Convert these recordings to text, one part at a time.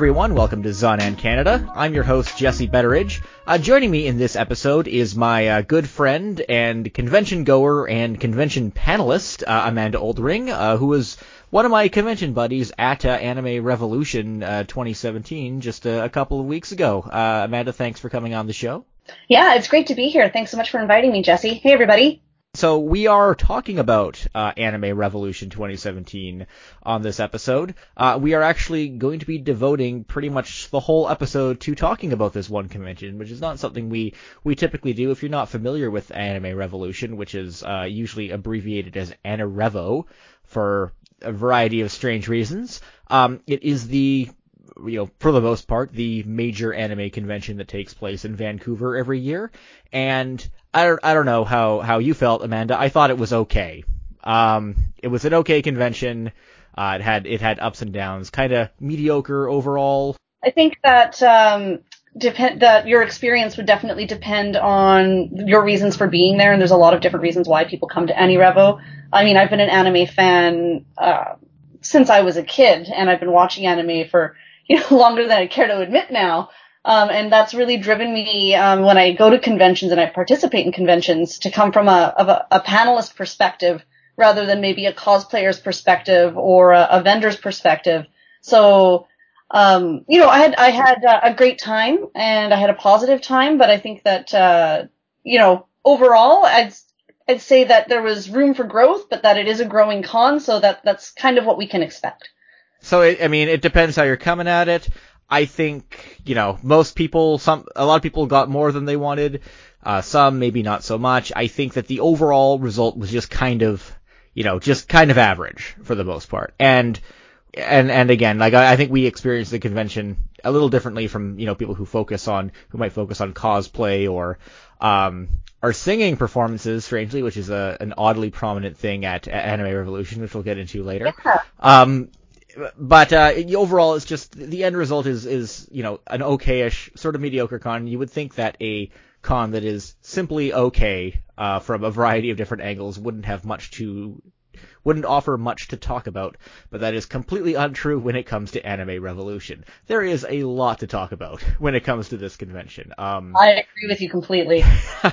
Everyone, welcome to Zonan Canada. I'm your host Jesse Betteridge. Uh, joining me in this episode is my uh, good friend and convention goer and convention panelist uh, Amanda Oldring, uh, who was one of my convention buddies at uh, Anime Revolution uh, 2017 just a, a, couple of weeks ago. Amanda, thanks for coming on the show. Yeah, it's great to be here. Thanks so much for inviting me, Jesse. Hey everybody. So we are talking about uh, Anime Revolution 2017 on this episode. Uh, we are actually going to be devoting pretty much the whole episode to talking about this one convention, which is not something we we typically do. If you're not familiar with Anime Revolution, which is uh, usually abbreviated as AniRevo for a variety of strange reasons, um, it is the you know, for the most part, the major anime convention that takes place in Vancouver every year. And I don't, I don't know how, how you felt, Amanda. I thought it was okay. Um, it was an okay convention. Uh, it had, it had ups and downs, kind of mediocre overall. I think that, um, depend, that your experience would definitely depend on your reasons for being there. And there's a lot of different reasons why people come to AniRevo I mean, I've been an anime fan, uh, since I was a kid and I've been watching anime for you know, longer than I care to admit now. Um, and that's really driven me um, when I go to conventions and I participate in conventions to come from a, a, a panelist perspective rather than maybe a cosplayer's perspective or a, a vendor's perspective. So, um, you know, I had I had a great time and I had a positive time, but I think that uh, you know overall I'd I'd say that there was room for growth, but that it is a growing con, so that that's kind of what we can expect. So it, I mean, it depends how you're coming at it. I think you know most people, some a lot of people got more than they wanted. Uh, some maybe not so much. I think that the overall result was just kind of you know just kind of average for the most part. And and and again, like I, I think we experienced the convention a little differently from you know people who focus on who might focus on cosplay or um or singing performances, strangely, which is a an oddly prominent thing at, at Anime Revolution, which we'll get into later. Yeah. Um, but uh, overall, it's just the end result is is you know an okayish sort of mediocre con. You would think that a con that is simply okay uh, from a variety of different angles wouldn't have much to wouldn't offer much to talk about, but that is completely untrue when it comes to Anime Revolution. There is a lot to talk about when it comes to this convention. Um, I agree with you completely.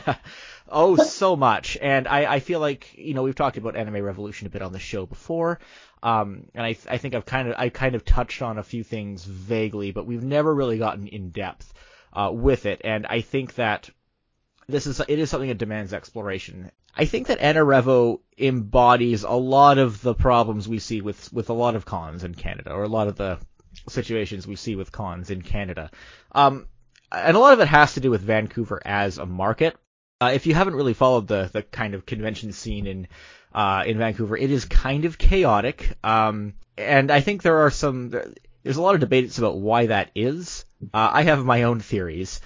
oh, so much, and I, I feel like you know we've talked about Anime Revolution a bit on the show before. Um, and I, I think I've kind of I kind of touched on a few things vaguely, but we've never really gotten in depth uh, with it. And I think that this is it is something that demands exploration. I think that AniRevo embodies a lot of the problems we see with with a lot of cons in Canada, or a lot of the situations we see with cons in Canada. Um, and a lot of it has to do with Vancouver as a market. Uh, if you haven't really followed the the kind of convention scene in uh, in Vancouver. It is kind of chaotic, um, and I think there are some. There's a lot of debates about why that is. Uh, I have my own theories.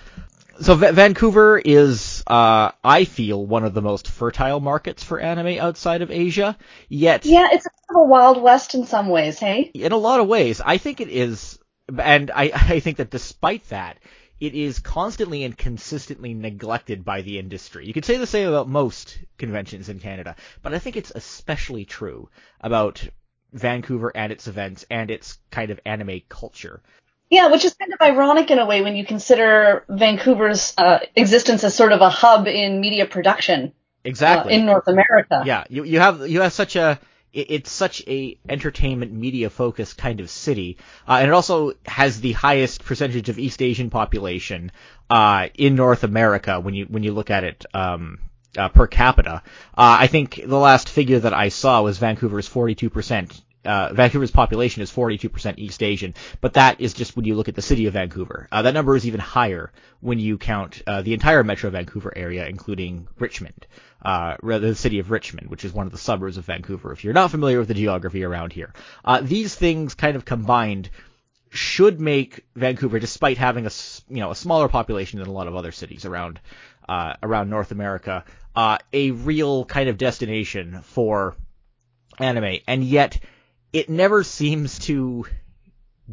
So v- Vancouver is, uh, I feel, one of the most fertile markets for anime outside of Asia. Yet, yeah, it's a wild west in some ways. Hey, in a lot of ways, I think it is, and I, I think that despite that, it is constantly and consistently neglected by the industry. You could say the same about most conventions in Canada, but I think it's especially true about Vancouver and its events and its kind of anime culture. Yeah, which is kind of ironic in a way when you consider Vancouver's uh, existence as sort of a hub in media production. Exactly. Uh, in North America. Yeah, you you have you have such a it's such a entertainment media focused kind of city, uh, and it also has the highest percentage of East Asian population uh, in North America when you when you look at it um, uh, per capita. Uh, I think the last figure that I saw was Vancouver's 42 percent uh, Vancouver's population is 42% East Asian, but that is just when you look at the city of Vancouver. Uh, that number is even higher when you count uh, the entire Metro Vancouver area, including Richmond, uh, the city of Richmond, which is one of the suburbs of Vancouver. If you're not familiar with the geography around here, uh, these things kind of combined should make Vancouver, despite having a you know a smaller population than a lot of other cities around uh, around North America, a real kind of destination for anime, and yet it never seems to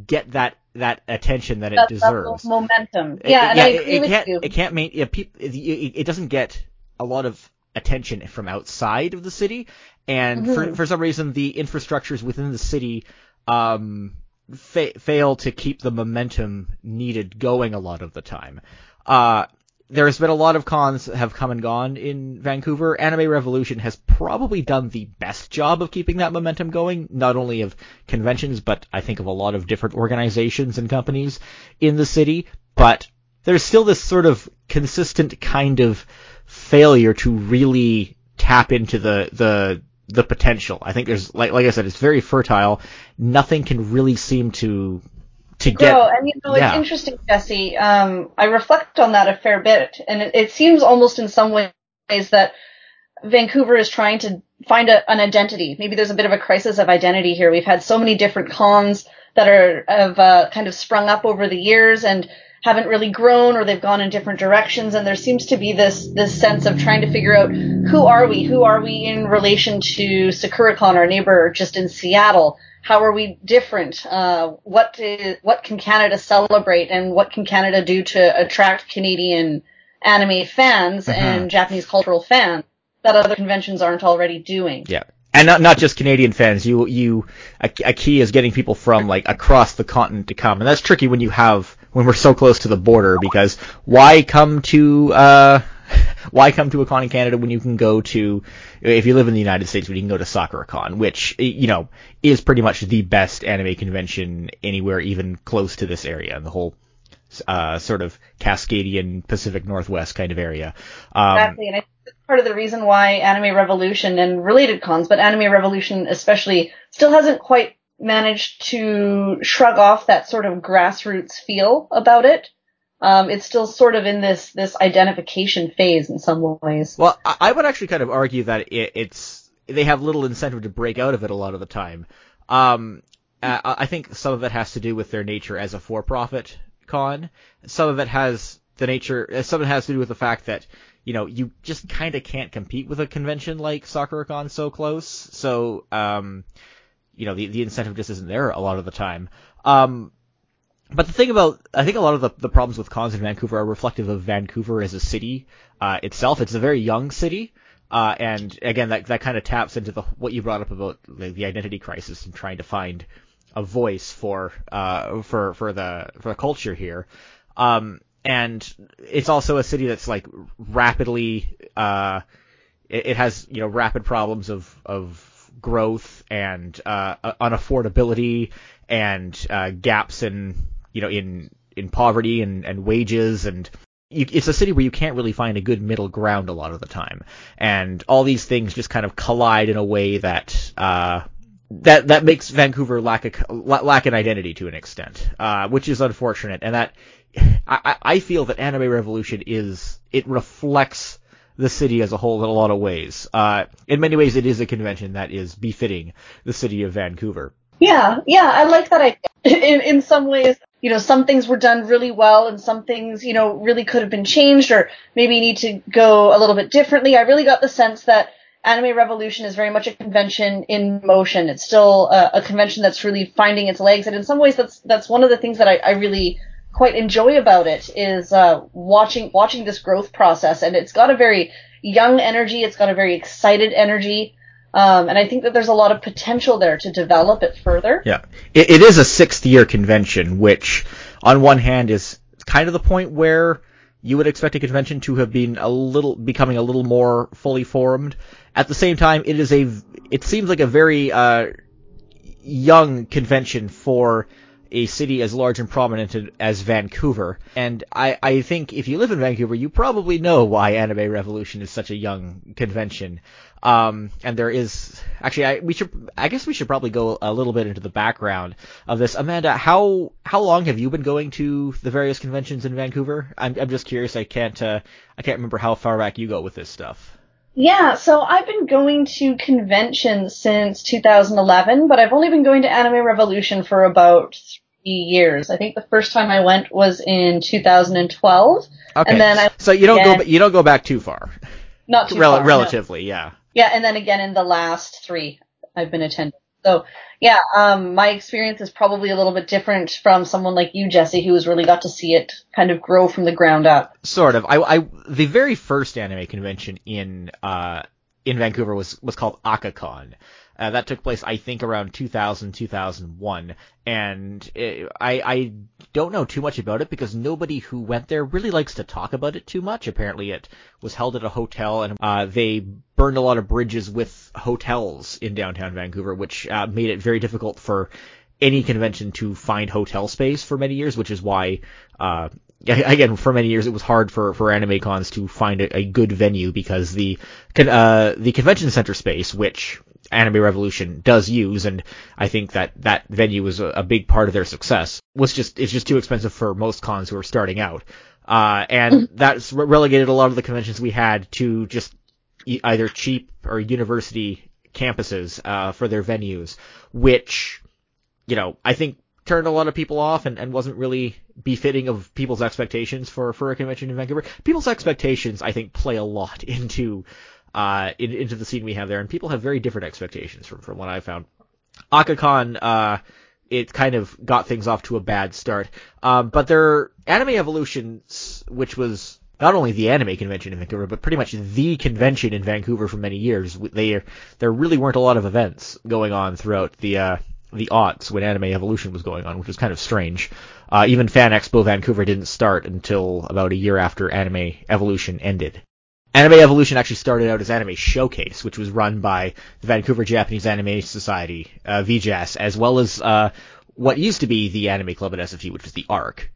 get that that attention that it deserves. momentum. Yeah, it, yeah, it, it can't. You. It can't make. Yeah, people, it, it doesn't get a lot of attention from outside of the city, and mm-hmm. for for some reason the infrastructures within the city um, fa- fail to keep the momentum needed going a lot of the time. Uh, there's been a lot of cons that have come and gone in Vancouver. Anime Revolution has probably done the best job of keeping that momentum going, not only of conventions, but I think of a lot of different organizations and companies in the city. But there's still this sort of consistent kind of failure to really tap into the, the, the potential. I think there's, like, like I said, it's very fertile. Nothing can really seem to to get. And you know, it's yeah. interesting, Jesse. Um, I reflect on that a fair bit, and it, it seems almost in some ways that Vancouver is trying to find a, an identity. Maybe there's a bit of a crisis of identity here. We've had so many different cons that are have uh, kind of sprung up over the years and haven't really grown or they've gone in different directions and there seems to be this this sense of trying to figure out who are we who are we in relation to SakuraCon our neighbor just in Seattle how are we different? Uh, what is, what can Canada celebrate, and what can Canada do to attract Canadian anime fans Uh-huh. and Japanese cultural fans that other conventions aren't already doing? Yeah. And not not just Canadian fans. You you a, a key is getting people from like across the continent to come, and that's tricky when you have when we're so close to the border because why come to uh why come to a con in Canada when you can go to if you live in the United States you can go to SakuraCon, which you know is pretty much the best anime convention anywhere even close to this area and the whole uh sort of Cascadian Pacific Northwest kind of area. Um, Exactly, and I think part of the reason why Anime Revolution and related cons, but Anime Revolution especially, still hasn't quite managed to shrug off that sort of grassroots feel about it. Um, it's still sort of in this this identification phase in some ways. Well, I would actually kind of argue that it, it's they have little incentive to break out of it a lot of the time. Um, I think some of it has to do with their nature as a for-profit con. Some of it has the nature. uh, Some of it has to do with the fact that you know you just kind of can't compete with a convention like SakuraCon so close. So um, you know the the incentive just isn't there a lot of the time. Um, but the thing about, I think a lot of the, the problems with cons in Vancouver are reflective of Vancouver as a city uh, itself. It's a very young city, uh, and again, that that kind of taps into the what you brought up about the, identity crisis and trying to find a voice for uh, for for the for the culture here. Um, and it's also a city that's like rapidly, uh, it, it has you know rapid problems of of growth and uh, unaffordability and uh, gaps in you know in in poverty and, and wages and you, it's a city where you can't really find a good middle ground a lot of the time and all these things just kind of collide in a way that uh, that that makes Vancouver lack a lack an identity to an extent, uh, which is unfortunate. And that I, I feel that Anime Revolution is it reflects the city as a whole in a lot of ways. Uh, in many ways, it is a convention that is befitting the city of Vancouver. Yeah, yeah, I like that idea. In in some ways, you know, some things were done really well, and some things, you know, really could have been changed, or maybe need to go a little bit differently. I really got the sense that Anime Revolution is very much a convention in motion. It's still a, a convention that's really finding its legs, and in some ways, that's that's one of the things that I, I really quite enjoy about it is uh, watching watching this growth process, and it's got a very young energy. It's got a very excited energy. Um, and I think that there's a lot of potential there to develop it further. Yeah, it, it is a sixth year convention, which on one hand is kind of the point where you would expect a convention to have been a little becoming a little more fully formed. At the same time, it is a it seems like a very uh, young convention for a city as large and prominent as Vancouver. And I, I think if you live in Vancouver, you probably know why Anime Revolution is such a young convention. Um, and there is actually, I, we should, I guess we should probably go a little bit into the background of this. Amanda, how how long have you been going to the various conventions in Vancouver? I'm I'm just curious. I can't uh, I can't remember how far back you go with this stuff. Yeah, so I've been going to conventions since 2011, but I've only been going to Anime Revolution for about three years. I think the first time I went was in 2012. Okay. And then I so you don't again- go you don't go back too far. not too Rel- far, no. relatively, yeah. Yeah, and then again in the last three I've been attending. So yeah, um, my experience is probably a little bit different from someone like you, Jesse, who has really got to see it kind of grow from the ground up. Sort of. I, I the very first anime convention in uh in Vancouver was was called AkaCon. Uh, that took place, I think, around 2000, 2001. And it, I, I don't know too much about it because nobody who went there really likes to talk about it too much. Apparently it was held at a hotel and, uh, they burned a lot of bridges with hotels in downtown Vancouver, which, uh, made it very difficult for any convention to find hotel space for many years, which is why, uh, again, for many years it was hard for, for anime cons to find a, a good venue because the, uh, the convention center space, which Anime Revolution does use, and I think that that venue was a, a big part of their success. Was just it's just too expensive for most cons who are starting out, uh, and mm-hmm. that's relegated a lot of the conventions we had to just either cheap or university campuses uh, for their venues, which you know I think turned a lot of people off and, and wasn't really befitting of people's expectations for, for a convention in Vancouver. People's expectations, I think, play a lot into uh, in, into the scene we have there, and people have very different expectations from, from what I found. AkaCon, uh, it kind of got things off to a bad start. Um, but their Anime Evolutions, which was not only the anime convention in Vancouver, but pretty much the convention in Vancouver for many years. They, there really weren't a lot of events going on throughout the, uh, the aughts when Anime Evolution was going on, which was kind of strange. Uh, even Fan Expo Vancouver didn't start until about a year after Anime Evolution ended. Anime Evolution actually started out as Anime Showcase, which was run by the Vancouver Japanese Anime Society, uh, VJAS, as well as uh, what used to be the Anime Club at SFU, which was the ARC.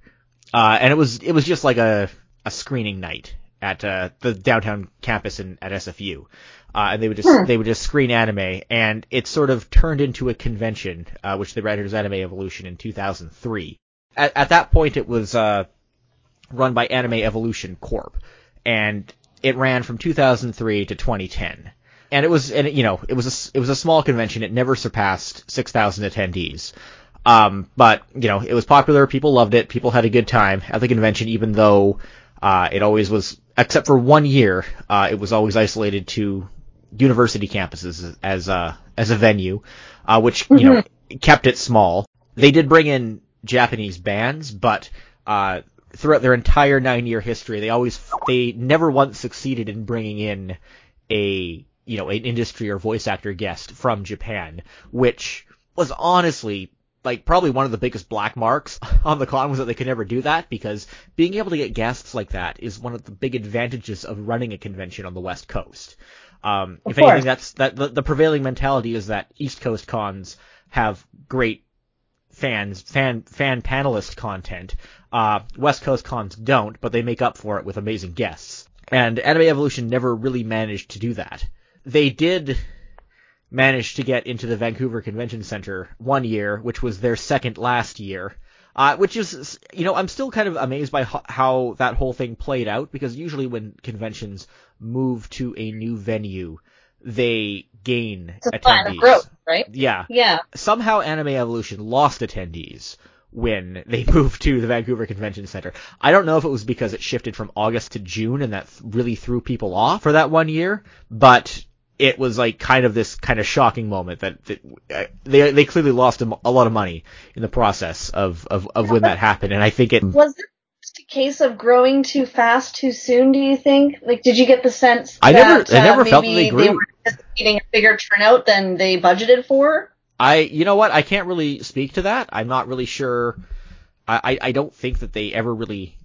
Uh, and it was it was just like a a screening night at uh, the downtown campus in, at SFU, uh, and they would just hmm. they would just screen anime, and it sort of turned into a convention, uh, which they ran as Anime Evolution in 2003. At, at that point, it was uh, run by Anime Evolution Corp, and it ran from 2003 to 2010. And it was, and it, you know, it was a, it was a small convention. It never surpassed 6,000 attendees. Um, but, you know, it was popular. People loved it. People had a good time at the convention, even though, uh, it always was, except for one year, uh, it was always isolated to university campuses as, a as a venue, uh, which, you mm-hmm. know, kept it small. They did bring in Japanese bands, but, uh, throughout their entire nine year history, they always, they never once succeeded in bringing in a, you know, an industry or voice actor guest from Japan, which was honestly like probably one of the biggest black marks on the con was that they could never do that because being able to get guests like that is one of the big advantages of running a convention on the West Coast. Um, if course. anything, that's that the, the prevailing mentality is that East Coast cons have great fans, fan fan panelist content. Uh, West Coast cons don't, but they make up for it with amazing guests. And Anime Evolution never really managed to do that. They did manage to get into the Vancouver Convention Center one year, which was their second last year. Uh, which is, you know, I'm still kind of amazed by ho- how that whole thing played out because usually when conventions move to a new venue, they gain it's a attendees. Of growth, right? Yeah. Yeah. Somehow Anime Evolution lost attendees when they moved to the Vancouver Convention Center. I don't know if it was because it shifted from August to June and that really threw people off for that one year, but it was like kind of this kind of shocking moment that, that uh, they they clearly lost a, a, lot of money in the process of of, of when that happened, and I think it was case of growing too fast too soon? Do you think? Like, did you get the sense I that never, I never uh, felt that they grew. They were anticipating a bigger turnout than they budgeted for? I, you know what? I can't really speak to that. I'm not really sure. I, I don't think that they ever really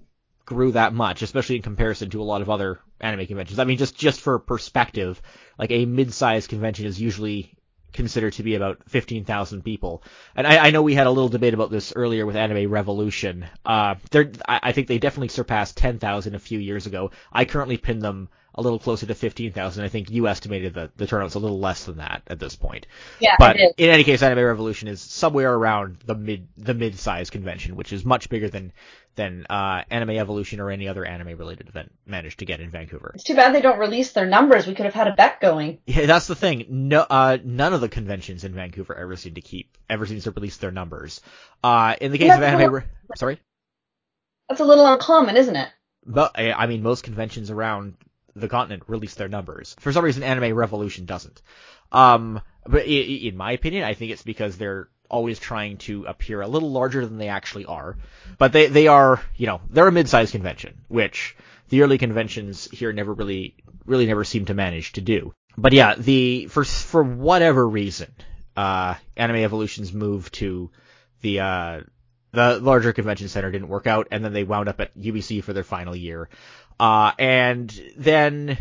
grew that much, especially in comparison to a lot of other anime conventions. I mean, just just for perspective, like a mid-sized convention is usually considered to be about 15,000 people. And I, I, know we had a little debate about this earlier with Anime Revolution. Uh, I, I think they definitely surpassed 10,000 a few years ago. I currently pin them a little closer to 15,000. I think you estimated the, the turnout's a little less than that at this point. Yeah, but in any case, Anime Revolution is somewhere around the mid the mid size convention, which is much bigger than than uh, Anime Evolution or any other anime related event managed to get in Vancouver. It's too bad they don't release their numbers. We could have had a bet going. Yeah, that's the thing. No, uh, none of the conventions in Vancouver ever seem to keep ever seems to release their numbers. Uh, in the case of Anime, little, sorry. That's a little uncommon, isn't it? But I mean, most conventions around the continent release their numbers. For some reason, Anime Revolution doesn't. Um, but in my opinion, I think it's because they're always trying to appear a little larger than they actually are. But they, they are, you know, they're a mid-sized convention, which the early conventions here never really, really never seem to manage to do. but yeah, the for for whatever reason, uh, Anime Evolution's move to the uh, the larger convention center didn't work out, and then they wound up at UBC for their final year. Uh, and then,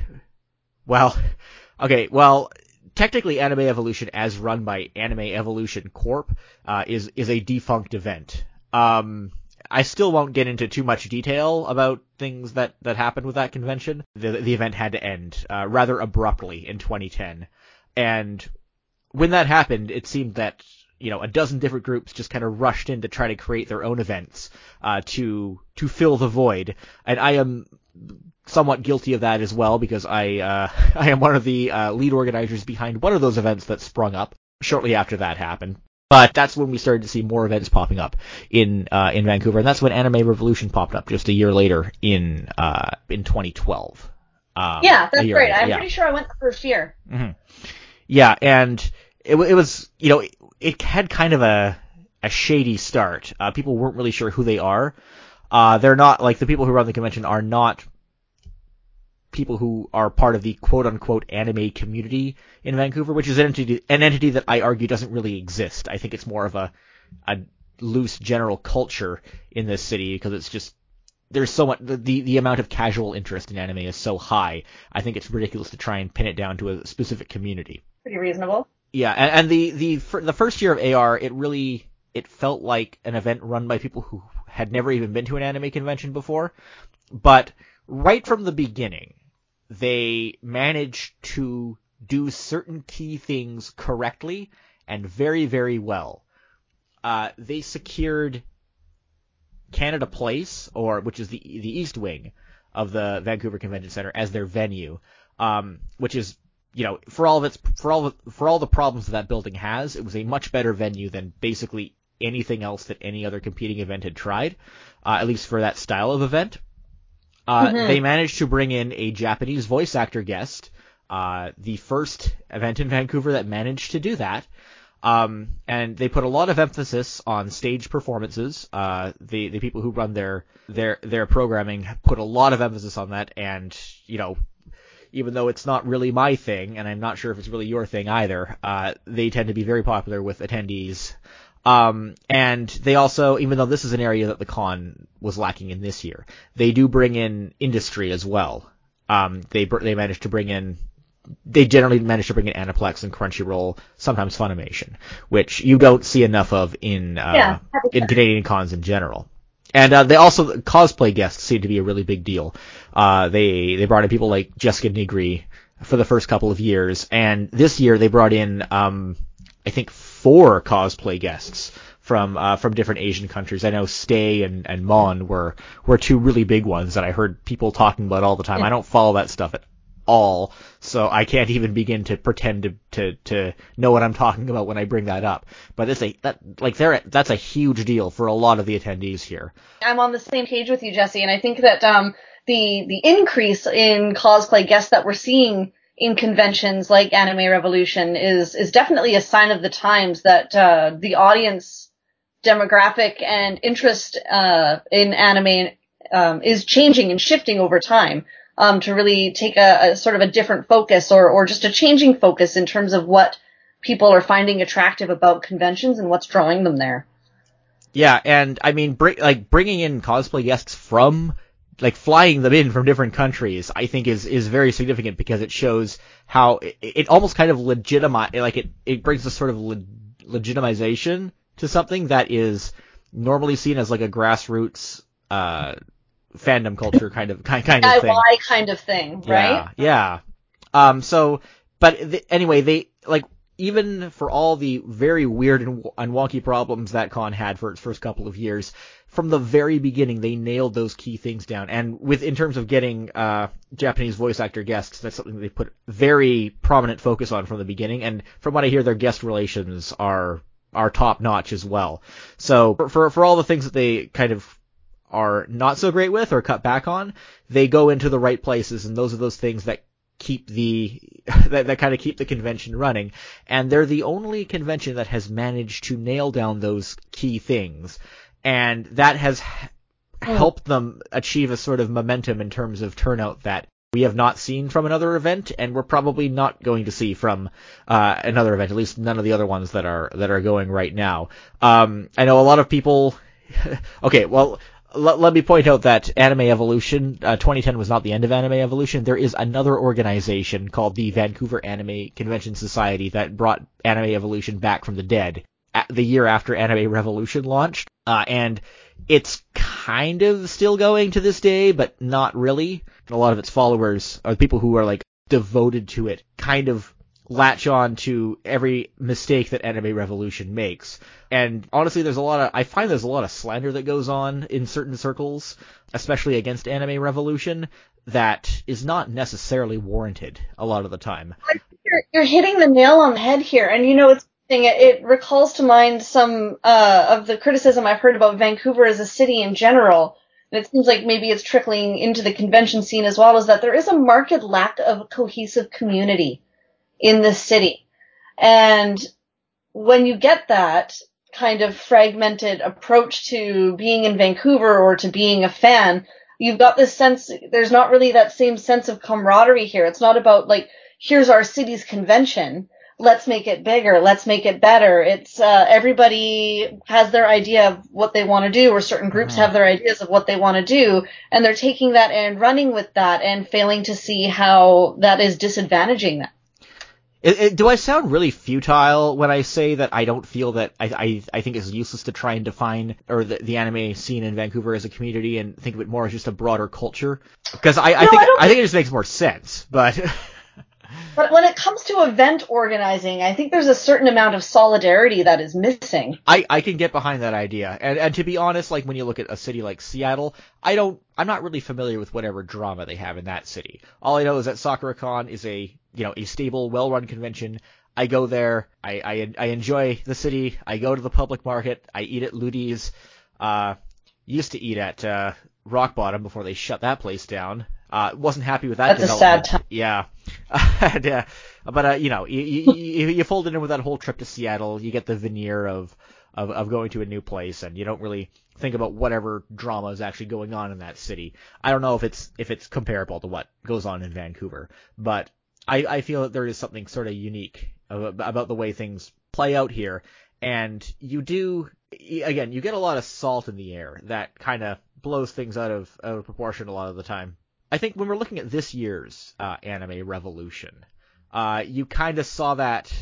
well, okay, well, technically Anime Evolution, as run by Anime Evolution Corp, uh, is is a defunct event. Um, I still won't get into too much detail about things that, that happened with that convention. The, the event had to end uh, rather abruptly in 2010, and when that happened, it seemed that you know a dozen different groups just kind of rushed in to try to create their own events uh, to to fill the void, and I am somewhat guilty of that as well because I uh, I am one of the uh, lead organizers behind one of those events that sprung up shortly after that happened. But that's when we started to see more events popping up in uh, in Vancouver, and that's when Anime Revolution popped up just a year later in uh, in 2012. Um, yeah, that's great. I'm yeah. pretty sure I went the first year. Mm-hmm. Yeah, and it, it was you know it, it, had kind of a a shady start. Uh, people weren't really sure who they are. Uh, they're not like the people who run the convention are not people who are part of the quote unquote anime community in Vancouver, which is an entity, an entity that I argue doesn't really exist. I think it's more of a, a loose general culture in this city because it's just, there's so much, the, the amount of casual interest in anime is so high. I think it's ridiculous to try and pin it down to a specific community. Pretty reasonable. Yeah, and, and the, the, the first year of AR, it really, it felt like an event run by people who had never even been to an anime convention before. But right from the beginning, they managed to do certain key things correctly and very, very well. Uh, they secured Canada Place, or which is the the East Wing of the Vancouver Convention Center, as their venue, um, which is you know for all of its for all for all the problems that, that building has, it was a much better venue than basically anything else that any other competing event had tried, uh, at least for that style of event. Uh, mm-hmm. They managed to bring in a Japanese voice actor guest, uh, the first event in Vancouver that managed to do that. Um, and they put a lot of emphasis on stage performances. Uh, the the people who run their their their programming put a lot of emphasis on that, and you know, even though it's not really my thing, and I'm not sure if it's really your thing either, uh, they tend to be very popular with attendees. Um, and they also, even though this is an area that the con was lacking in this year, they do bring in industry as well. Um, they they managed to bring in, they generally manage to bring in Aniplex and Crunchyroll, sometimes Funimation, which you don't see enough of in uh, yeah, in Canadian cons in general. And uh, they also cosplay guests seem to be a really big deal. Uh, they they brought in people like Jessica Nigri for the first couple of years, and this year they brought in um, I think four cosplay guests from uh, from different Asian countries. I know Stay and, and Mon were were two really big ones that I heard people talking about all the time. I don't follow that stuff at all, so I can't even begin to pretend to, to, to know what I'm talking about when I bring that up. But it's a that like there that's a huge deal for a lot of the attendees here. I'm on the same page with you, Jesse, and I think that um the the increase in cosplay guests that we're seeing in conventions like Anime Revolution is is definitely a sign of the times that uh, the audience demographic and interest uh, in anime um, is changing and shifting over time um, to really take a, a, sort of a different focus or or just a changing focus in terms of what people are finding attractive about conventions and what's drawing them there. Yeah, and I mean, br- like bringing in cosplay guests from like flying them in from different countries, I think is is very significant because it shows how it, it almost kind of legitimize, like it it brings a sort of le- legitimization to something that is normally seen as like a grassroots uh fandom culture kind of kind kind of thing. DIY kind of thing, right? Yeah, yeah. Um. So, but th- anyway, they like even for all the very weird and, and wonky problems that con had for its first couple of years, from the very beginning they nailed those key things down. And with in terms of getting uh, Japanese voice actor guests, that's something they put very prominent focus on from the beginning. And from what I hear, their guest relations are are top notch as well. So for, for for all the things that they kind of are not so great with or cut back on, they go into the right places, and those are those things that keep the that, that kind of keep the convention running and they're the only convention that has managed to nail down those key things and that has helped them achieve a sort of momentum in terms of turnout that we have not seen from another event, and we're probably not going to see from uh, another event. At least none of the other ones that are that are going right now. Um, I know a lot of people. okay, well, let, let me point out that Anime Evolution uh, 2010 was not the end of Anime Evolution. There is another organization called the Vancouver Anime Convention Society that brought Anime Evolution back from the dead the year after Anime Revolution launched, uh, and it's kind of still going to this day, but not really. A lot of its followers are people who are like devoted to it, kind of latch on to every mistake that Anime Revolution makes. And honestly, there's a lot of, I find there's a lot of slander that goes on in certain circles, especially against Anime Revolution, that is not necessarily warranted a lot of the time. You're, you're hitting the nail on the head here. And you know, it's it, it recalls to mind some uh, of the criticism I've heard about Vancouver as a city in general. And it seems like maybe it's trickling into the convention scene as well, is that there is a marked lack of cohesive community in this city. And when you get that kind of fragmented approach to being in Vancouver or to being a fan, you've got this sense, there's not really that same sense of camaraderie here. It's not about like, here's our city's convention. Let's make it bigger. Let's make it better. It's, uh, everybody has their idea of what they want to do or certain groups mm-hmm. have their ideas of what they want to do and they're taking that and running with that and failing to see how that is disadvantaging them. It, it, do I sound really futile when I say that I don't feel that I, I, I think it's useless to try and define or the, the anime scene in Vancouver as a community and think of it more as just a broader culture? Because I, no, I think I, I think it just makes more sense, but. But when it comes to event organizing, I think there's a certain amount of solidarity that is missing. I, I can get behind that idea. And, and to be honest, like when you look at a city like Seattle, I don't, I'm not really familiar with whatever drama they have in that city. All I know is that SakuraCon is a, you know, a stable, well-run convention. I go there, I, I, I enjoy the city, I go to the public market, I eat at Ludi's, uh, used to eat at, uh, Rock Bottom before they shut that place down. Uh, wasn't happy with that. That's a sad time. Yeah, and, uh, but uh, you know, you, you you fold it in with that whole trip to Seattle. You get the veneer of, of of going to a new place, and you don't really think about whatever drama is actually going on in that city. I don't know if it's if it's comparable to what goes on in Vancouver, but I I feel that there is something sort of unique about the way things play out here, and you do again you get a lot of salt in the air that kind of blows things out of out of proportion a lot of the time. I think when we're looking at this year's uh, anime revolution, uh, you kind of saw that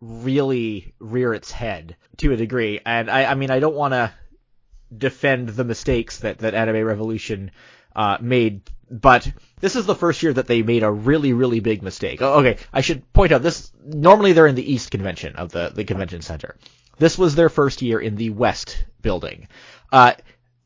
really rear its head to a degree. And I, I mean, I don't want to defend the mistakes that, that Anime Revolution uh, made, but this is the first year that they made a really, really big mistake. Okay, I should point out this. Normally, they're in the East Convention of the the convention center. This was their first year in the West building. Uh,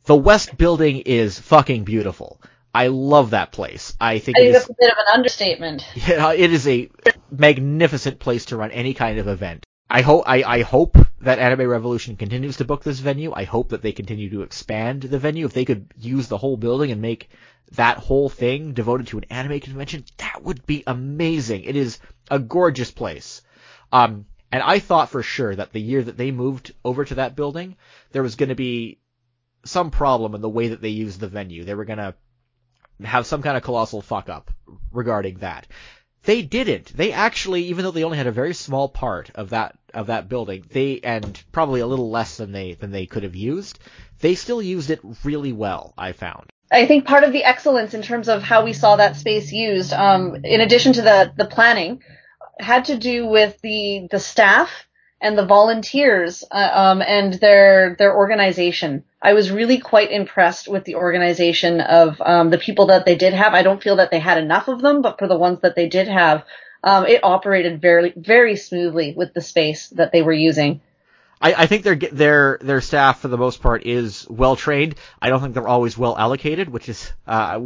the West building is fucking beautiful. I love that place. I think, I think that's a bit of an understatement. Yeah, it is a magnificent place to run any kind of event. I hope I, I hope that Anime Revolution continues to book this venue. I hope that they continue to expand the venue. If they could use the whole building and make that whole thing devoted to an anime convention, that would be amazing. It is a gorgeous place. Um, and I thought for sure that the year that they moved over to that building, there was going to be some problem in the way that they used the venue. They were going to have some kind of colossal fuck up regarding that. They didn't. They actually, even though they only had a very small part of that of that building, they and probably a little less than they than they could have used, they still used it really well. I found. I think part of the excellence in terms of how we saw that space used, um, in addition to the the planning, had to do with the the staff and the volunteers uh, um, and their their organization. I was really quite impressed with the organization of um, the people that they did have. I don't feel that they had enough of them, but for the ones that they did have, um, it operated very very smoothly with the space that they were using. I, I think their their their staff for the most part is well trained. I don't think they're always well allocated, which is uh,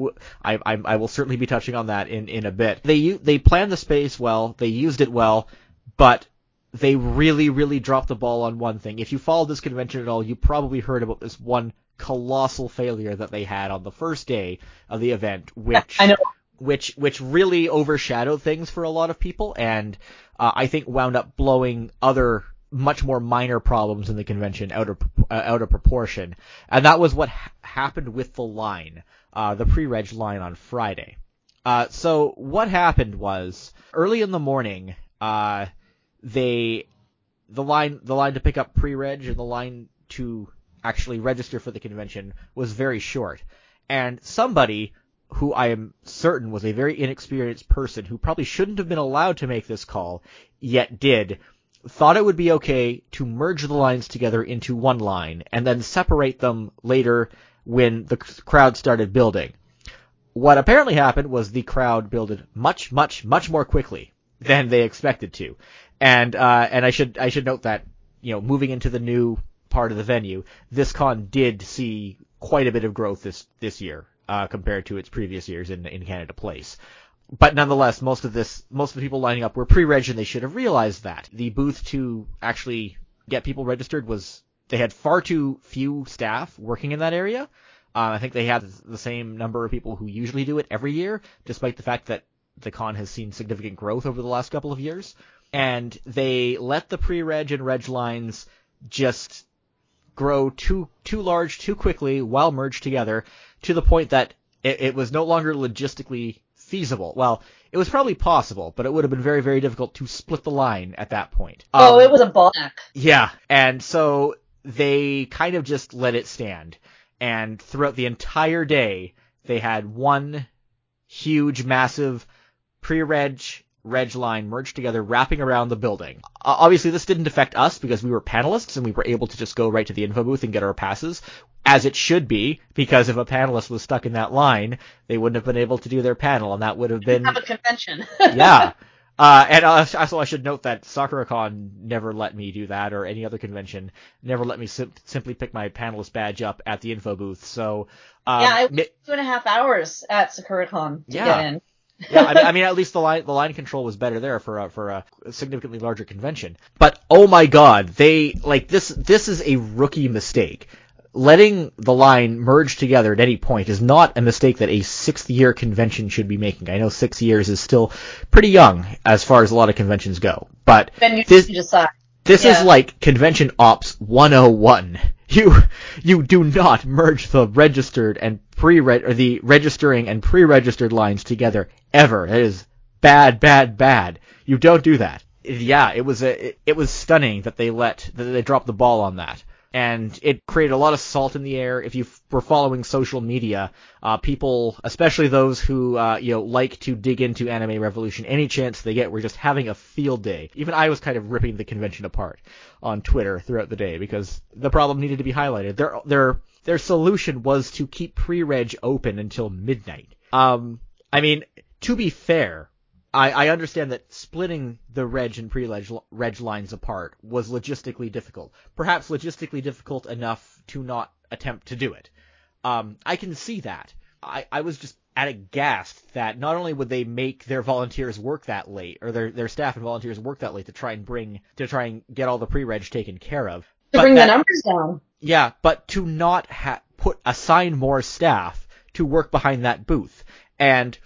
I, I I will certainly be touching on that in in a bit. They they planned the space well, they used it well, but they really, really dropped the ball on one thing. If you followed this convention at all, you probably heard about this one colossal failure that they had on the first day of the event, which which which really overshadowed things for a lot of people, and uh, I think wound up blowing other much more minor problems in the convention out of uh, out of proportion, and that was what ha- happened with the line, uh, the pre-reg line on Friday. Uh, so what happened was early in the morning, uh, they the line the line to pick up pre-reg and the line to actually register for the convention was very short, and somebody who I am certain was a very inexperienced person who probably shouldn't have been allowed to make this call, yet did, thought it would be okay to merge the lines together into one line and then separate them later when the crowd started building. What apparently happened was the crowd builded much, much, much more quickly than they expected to. And, uh, and I should, I should note that, you know, moving into the new part of the venue, this con did see quite a bit of growth this, this year, uh, compared to its previous years in, in Canada Place. But nonetheless, most of this, most of the people lining up were pre-reg and they should have realized that. The booth to actually get people registered was, they had far too few staff working in that area. Uh, I think they had the same number of people who usually do it every year, despite the fact that the con has seen significant growth over the last couple of years. And they let the pre-reg and reg lines just grow too too large too quickly while merged together to the point that it, it was no longer logistically feasible. Well, it was probably possible, but it would have been very very difficult to split the line at that point. Oh, Um, it was a bottleneck. yeah, and so they kind of just let it stand. And throughout the entire day, they had one huge, massive pre-reg, reg line merged together, wrapping around the building. Uh, obviously, this didn't affect us because we were panelists and we were able to just go right to the info booth and get our passes, as it should be, because if a panelist was stuck in that line, they wouldn't have been able to do their panel, and that would have been Have a convention. yeah. Uh, and uh, also, I should note that SakuraCon never let me do that, or any other convention never let me sim- simply pick my panelist badge up at the info booth. So, um, yeah, I mi- two and a half hours at SakuraCon to Yeah. get in. Yeah, I mean, I mean, at least the line the line control was better there for a, for a significantly larger convention. But oh my god, they like this. This is a rookie mistake. Letting the line merge together at any point is not a mistake that a sixth year convention should be making. I know six years is still pretty young as far as a lot of conventions go, but Then you This- decide. this Yeah. is like convention ops 101. You you do not merge the registered and pre or the registering and pre-registered lines together ever. That is bad, bad, bad. You don't do that. Yeah, it was a it, it was stunning that they let that they dropped the ball on that. And it created a lot of salt in the air. If you f- were following social media, uh, people, especially those who uh, you know like to dig into Anime Revolution, any chance they get, were just having a field day. Even I was kind of ripping the convention apart on Twitter throughout the day because the problem needed to be highlighted. Their their their solution was to keep pre-reg open until midnight. Um, I mean, to be fair, I, I understand that splitting the reg and pre-reg reg lines apart was logistically difficult. Perhaps logistically difficult enough to not attempt to do it. Um, I can see that. I, I was just at aghast that not only would they make their volunteers work that late, or their, their staff and volunteers work that late to try and bring, to try and get all the pre-reg taken care of. To but bring that- the numbers down. yeah, but to not ha- put assign more staff to work behind that booth. And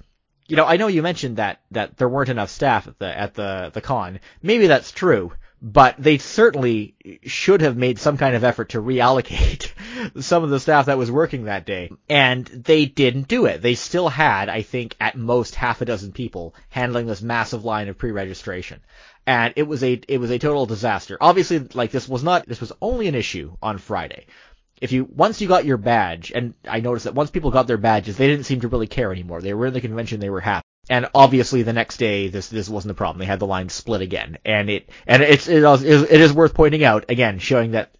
you know, I know you mentioned that that there weren't enough staff at the at the the con. Maybe that's true, but they certainly should have made some kind of effort to reallocate some of the staff that was working that day. And they didn't do it. They still had, I think, at most half a dozen people handling this massive line of pre-registration and it was a it was a total disaster. Obviously, like this was not this was only an issue on Friday. If you once you got your badge, and I noticed that once people got their badges, they didn't seem to really care anymore. They were in the convention, they were happy. And obviously, the next day, this this wasn't a problem. They had the line split again, and it and it's it is, it is worth pointing out again, showing that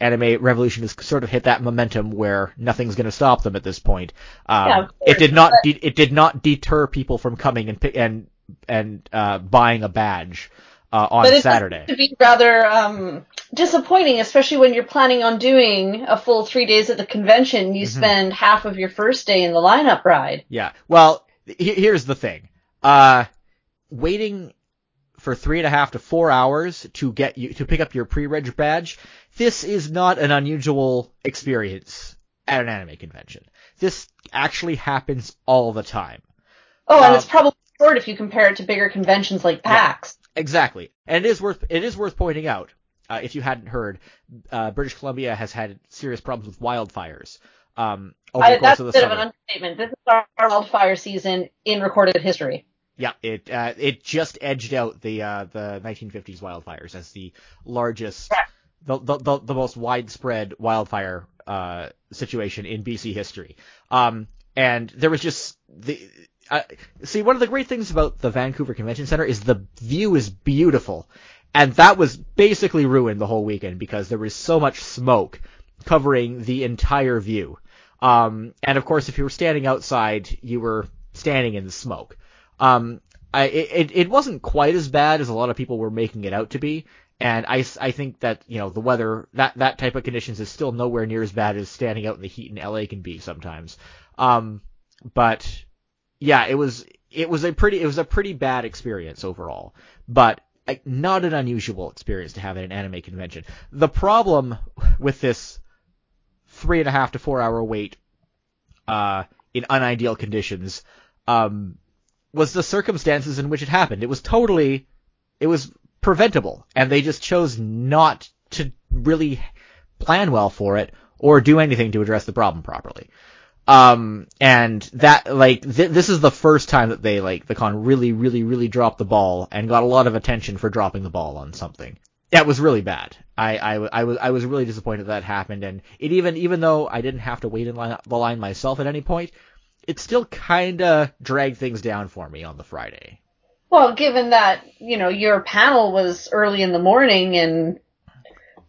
Anime Revolution has sort of hit that momentum where nothing's going to stop them at this point. Um, Yeah, it did not de- it did not deter people from coming and and and uh, buying a badge uh, on But it Saturday. to be rather um, disappointing, especially when you're planning on doing a full three days at the convention. You Mhm. spend half of your first day in the lineup ride. Yeah. Well, he- here's the thing. Uh, waiting for three and a half to four hours to get you to pick up your pre-reg badge. This is not an unusual experience at an anime convention. This actually happens all the time. Oh, and Um, it's probably short if you compare it to bigger conventions like PAX. Exactly, and it is worth it is worth pointing out. Uh, if you hadn't heard, uh, British Columbia has had serious problems with wildfires Um, over I, the course that's of a bit summer. of an understatement. This is our wildfire season in recorded history. Yeah, it uh, it just edged out the uh, the 1950s wildfires as the largest, the, the the, the most widespread wildfire uh, situation in BC history. Um, and there was just the uh, see one of the great things about the Vancouver Convention Center is the view is beautiful, and that was basically ruined the whole weekend because there was so much smoke covering the entire view. Um, and of course, if you were standing outside, you were standing in the smoke. Um, I, it, it wasn't quite as bad as a lot of people were making it out to be. And I, I think that, you know, the weather, that, that type of conditions is still nowhere near as bad as standing out in the heat in LA can be sometimes. Um, but yeah, it was, it was a pretty, it was a pretty bad experience overall, but like, not an unusual experience to have at an anime convention. The problem with this three and a half to four hour wait, uh, in unideal conditions, um, was the circumstances in which it happened. It was totally, it was preventable, and they just chose not to really plan well for it or do anything to address the problem properly. Um, and that, like, th- this is the first time that they, like, the con really, really, really dropped the ball and got a lot of attention for dropping the ball on something. That was really bad. I, I, I was, I was really disappointed that happened, and it even, even though I didn't have to wait in line, the line myself at any point, it still kinda dragged things down for me on the Friday. Well, given that, you know, your panel was early in the morning and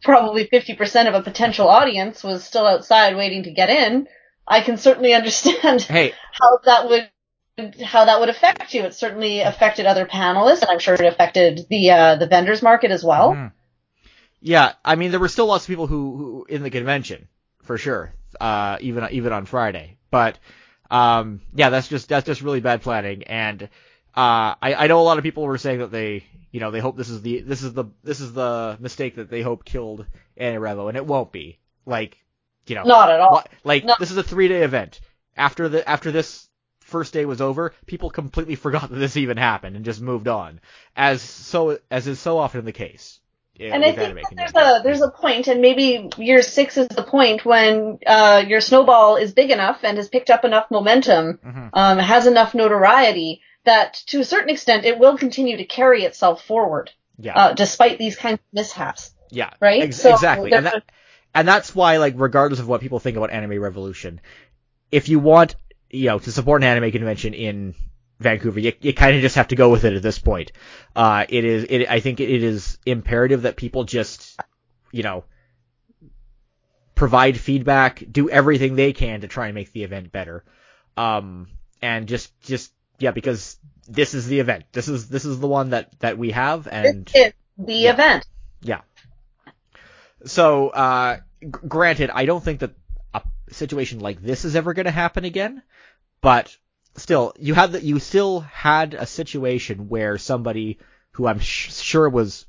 probably 50% of a potential audience was still outside waiting to get in, I can certainly understand Hey, how that would how that would affect you. It certainly affected other panelists, and I'm sure it affected the uh, the vendors market as well. Mhm. Yeah, I mean there were still lots of people who, who in the convention for sure, uh, even even on Friday. But um, yeah, that's just that's just really bad planning. And uh, I, I know a lot of people were saying that they you know they hope this is the this is the this is the mistake that they hope killed AniRevo, and it won't be. Like you know, Not at all. Like No. this is a three day event. After the after this first day was over, people completely forgot that this even happened and just moved on, as so as is so often the case. yeah, And I think there's a there's a point, and maybe year six is the point when uh, your snowball is big enough and has picked up enough momentum, Mhm. um, has enough notoriety that to a certain extent it will continue to carry itself forward, yeah, uh, despite these kinds of mishaps. yeah, right? ex- So exactly, and that and that's why like regardless of what people think about Anime Revolution, if you want you know to support an anime convention in Vancouver, you, you kind of just have to go with it at this point. Uh, it is, it, I think it is imperative that people just, you know, provide feedback, do everything they can to try and make the event better. Um, and just, just, yeah, because this is the event. This is, this is the one that, that we have and. this is the yeah. event. Yeah. So, uh, g- granted, I don't think that a situation like this is ever going to happen again, but still, you had that, you still had a situation where somebody who I'm sh- sure was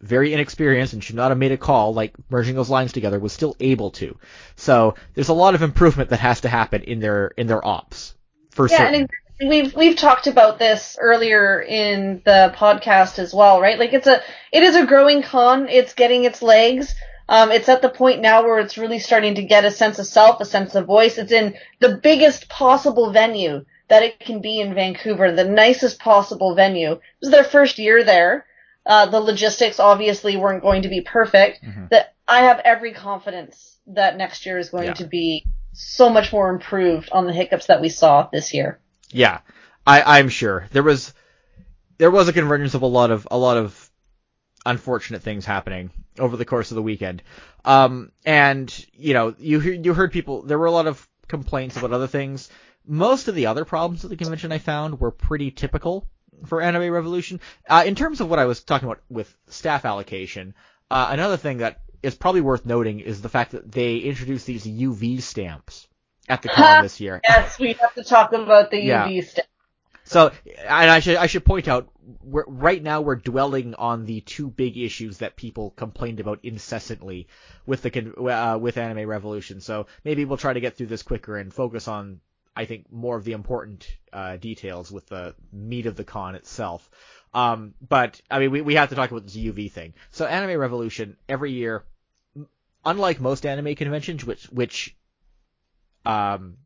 very inexperienced and should not have made a call, like merging those lines together, was still able to. So, there's a lot of improvement that has to happen in their, in their ops. For Yeah, certain. and we've we've talked about this earlier in the podcast as well, right? Like it's a it is a growing con. It's getting its legs. Um, it's at the point now where it's really starting to get a sense of self, a sense of voice. It's in the biggest possible venue that it can be in Vancouver, the nicest possible venue. It was their first year there. Uh, the logistics obviously weren't going to be perfect. Mhm. That I have every confidence that next year is going Yeah. to be so much more improved on the hiccups that we saw this year. Yeah, I, I'm sure there was there was a convergence of a lot of a lot of unfortunate things happening over the course of the weekend. Um, and you know, you you heard people. There were a lot of complaints about other things. Most of the other problems at the convention I found were pretty typical for Anime Revolution. Uh, in terms of what I was talking about with staff allocation, uh, another thing that is probably worth noting is the fact that they introduced these UV stamps at the con this year. Yes, we have to talk about the Yeah. UV stuff. So, and I should I should point out, right now we're dwelling on the two big issues that people complained about incessantly with the uh, with Anime Revolution. So maybe we'll try to get through this quicker and focus on, I think, more of the important uh, details with the meat of the con itself. Um, but I mean, we we have to talk about this UV thing. So Anime Revolution every year, unlike most anime conventions, which which um,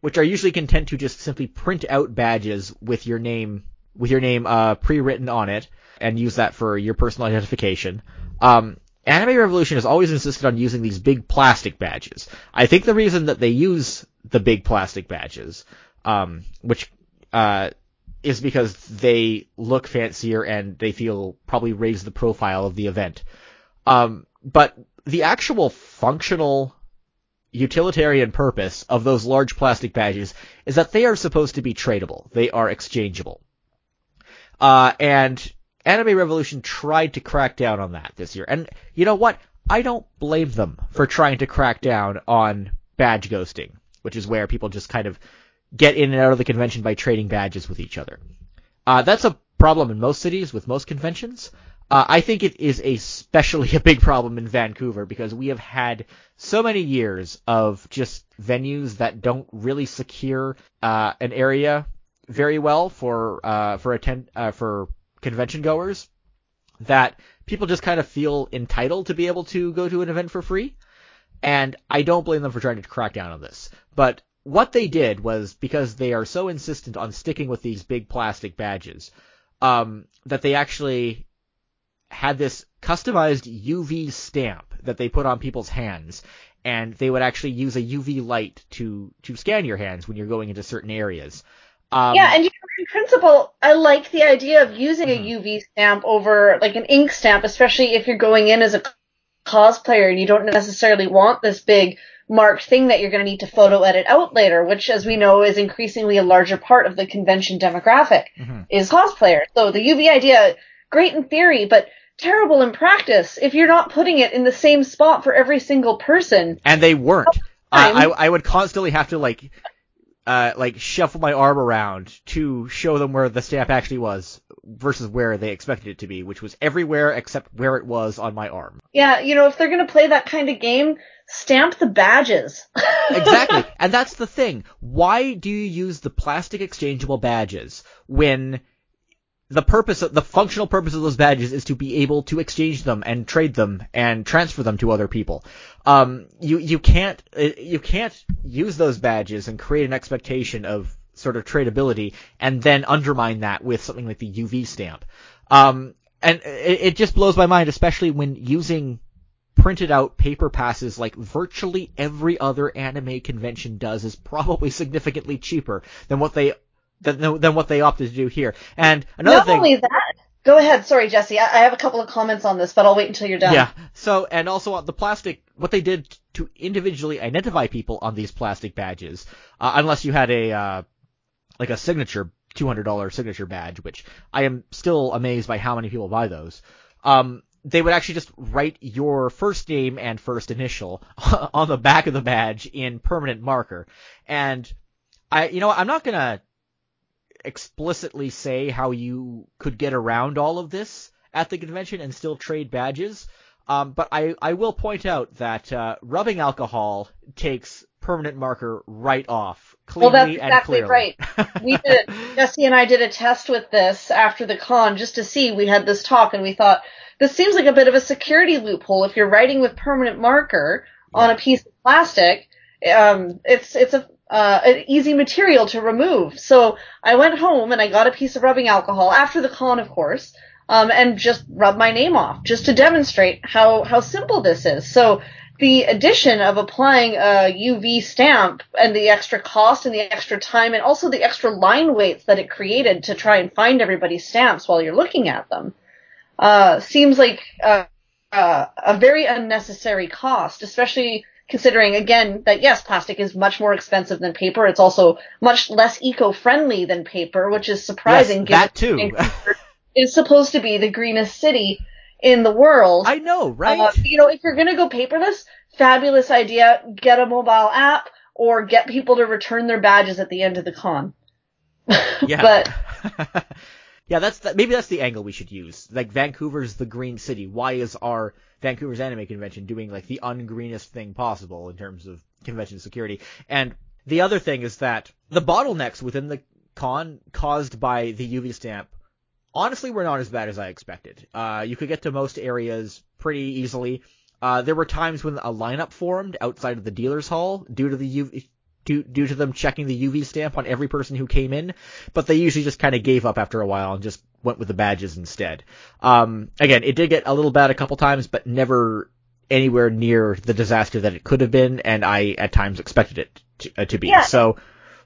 which are usually content to just simply print out badges with your name with your name uh, pre-written on it and use that for your personal identification. Um, Anime Revolution has always insisted on using these big plastic badges. I think the reason that they use the big plastic badges, um, which uh, is because they look fancier and they feel probably raise the profile of the event. Um, but the actual functional utilitarian purpose of those large plastic badges is that they are supposed to be tradable. They are exchangeable. Uh, and Anime Revolution tried to crack down on that this year. And you know what? I don't blame them for trying to crack down on badge ghosting, which is where people just kind of get in and out of the convention by trading badges with each other. Uh, that's a problem in most cities with most conventions. Uh, I think it is especially a big problem in Vancouver because we have had so many years of just venues that don't really secure uh, an area very well for uh, for attend uh, for convention goers that people just kind of feel entitled to be able to go to an event for free. And I don't blame them for trying to crack down on this. But what they did was because they are so insistent on sticking with these big plastic badges, um, that they actually had this customized UV stamp that they put on people's hands, and they would actually use a UV light to to scan your hands when you're going into certain areas. Um, yeah, and in principle, I like the idea of using a UV mm-hmm. stamp over like an ink stamp, especially if you're going in as a cosplayer and you don't necessarily want this big marked thing that you're going to need to photo edit out later, which, as we know, is increasingly a larger part of the convention demographic, mm-hmm. is cosplayers. So the UV idea, great in theory, but terrible in practice if you're not putting it in the same spot for every single person. And they weren't. I, I would constantly have to like uh, like shuffle my arm around to show them where the stamp actually was versus where they expected it to be, which was everywhere except where it was on my arm. Yeah, you know, if they're gonna play that kind of game, stamp the badges. exactly. And that's the thing. Why do you use the plastic exchangeable badges when the purpose, the functional purpose of those badges is to be able to exchange them and trade them and transfer them to other people. Um, you you can't uh, you can't use those badges and create an expectation of sort of tradability and then undermine that with something like the UV stamp. Um, and it, it just blows my mind, especially when using printed out paper passes like virtually every other anime convention does is probably significantly cheaper than what they than, than what they opted to do here. And another Not thing. only that, go ahead. Sorry, Jesse. I, I have a couple of comments on this, but I'll wait until you're done. Yeah. So, and also the plastic, what they did to individually identify people on these plastic badges, uh, unless you had a, uh, like a signature, $200 signature badge, which I am still amazed by how many people buy those. Um, they would actually just write your first name and first initial on the back of the badge in permanent marker. And I, you know, I'm not gonna explicitly say how you could get around all of this at the convention and still trade badges. Um, but I, I will point out that uh, rubbing alcohol takes permanent marker right off cleanly well, that's exactly right. we did Jesse and I did a test with this after the con just to see. We had this talk and we thought this seems like a bit of a security loophole. If you're writing with permanent marker on a piece of plastic, um, it's it's a uh, an easy material to remove. So I went home and I got a piece of rubbing alcohol after the con, of course, um, and just rubbed my name off just to demonstrate how how simple this is. So the addition of applying a UV stamp and the extra cost and the extra time and also the extra line weights that it created to try and find everybody's stamps while you're looking at them uh, seems like uh, uh, a very unnecessary cost, especially considering again that yes, plastic is much more expensive than paper. It's also much less eco-friendly than paper, which is surprising. Yes, that too. is supposed to be the greenest city in the world. I know, right? Uh, you know, if you're gonna go paperless, fabulous idea. Get a mobile app or get people to return their badges at the end of the con. Yeah. but yeah, that's the, maybe that's the angle we should use. Like Vancouver's the green city. Why is our Vancouver's anime convention doing like the ungreenest thing possible in terms of convention security? And the other thing is that the bottlenecks within the con caused by the UV stamp honestly were not as bad as I expected. Uh, you could get to most areas pretty easily. Uh, there were times when a lineup formed outside of the dealer's hall due to the UV, due, due to them checking the UV stamp on every person who came in, but they usually just kind of gave up after a while and just went with the badges instead. Um, again, it did get a little bad a couple times, but never anywhere near the disaster that it could have been, and I at times expected it to, uh, to be. Yeah. So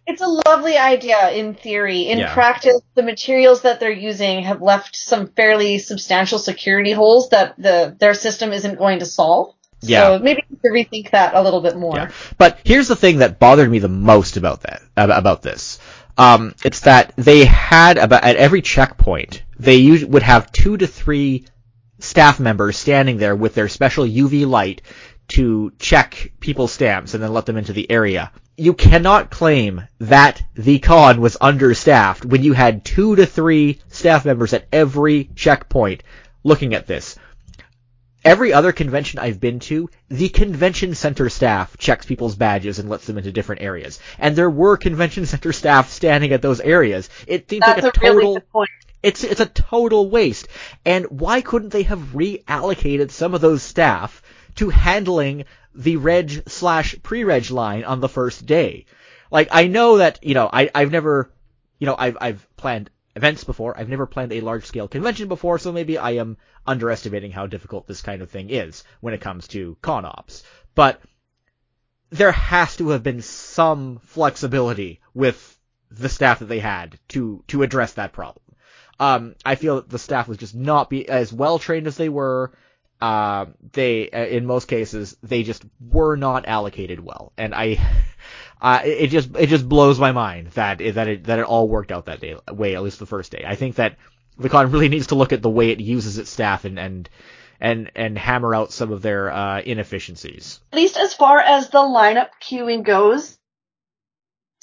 It's a lovely idea in theory. In Yeah. practice, the materials that they're using have left some fairly substantial security holes that the their system isn't going to solve. Yeah. So maybe we should rethink that a little bit more. Yeah. But here's the thing that bothered me the most about that about this. Um, it's that they had about at every checkpoint they usually would have two to three staff members standing there with their special UV light to check people's stamps and then let them into the area. You cannot claim that the con was understaffed when you had two to three staff members at every checkpoint looking at this every other convention I've been to, the convention center staff checks people's badges and lets them into different areas. And there were convention center staff standing at those areas. It seems That's like a a really total good point. it's it's a total waste. And why couldn't they have reallocated some of those staff to handling the reg slash pre-reg line on the first day? Like I know that you know I I've never you know I've I've planned events before. I've never planned a large scale convention before, so maybe I am underestimating how difficult this kind of thing is when it comes to con ops. But there has to have been some flexibility with the staff that they had to to address that problem. Um, I feel that the staff was just not be as well trained as they were. Uh, they, uh, in most cases, they just were not allocated well, and I, uh, it it just it just blows my mind that it, that it that it all worked out that day way, at least the first day. I think that the con really needs to look at the way it uses its staff and and and and hammer out some of their uh, inefficiencies. At least as far as the lineup queuing goes,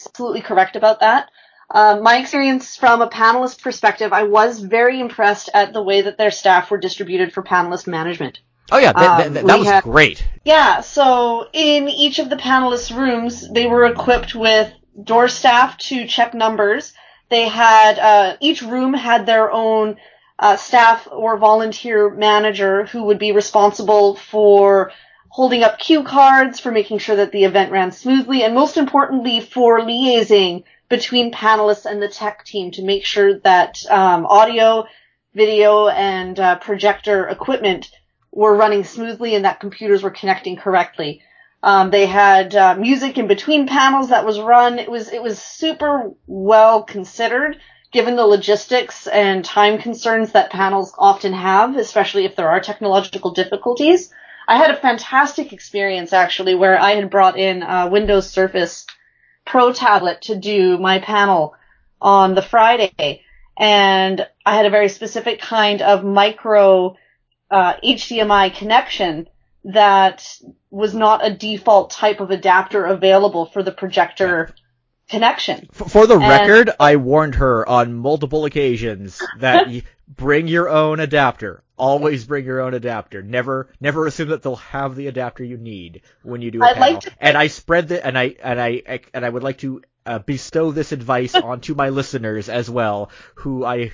absolutely correct about that. Um, my experience from a panelist perspective, I was very impressed at the way that their staff were distributed for panelist management. Oh yeah, that, that, Um, that was had- great. Yeah, so in each of the panelists' rooms, they were equipped with door staff to check numbers. They had uh, each room had their own uh, staff or volunteer manager who would be responsible for holding up cue cards, for making sure that the event ran smoothly, and most importantly, for liaising between panelists and the tech team to make sure that um, audio, video, and uh, projector equipment were running smoothly and that computers were connecting correctly. Um, they had uh, music in between panels that was run. It was it was super well considered, given the logistics and time concerns that panels often have, especially if there are technological difficulties. I had a fantastic experience actually, where I had brought in a Windows Surface Pro tablet to do my panel on the Friday, and I had a very specific kind of micro uh, HDMI connection that was not a default type of adapter available for the projector connection. For the And- record, I warned her on multiple occasions that y- bring your own adapter. Always bring your own adapter. Never, never assume that they'll have the adapter you need when you do a I'd like panel. to- and I spread the, and I, and I, and I would like to uh, bestow this advice onto my listeners as well, who I,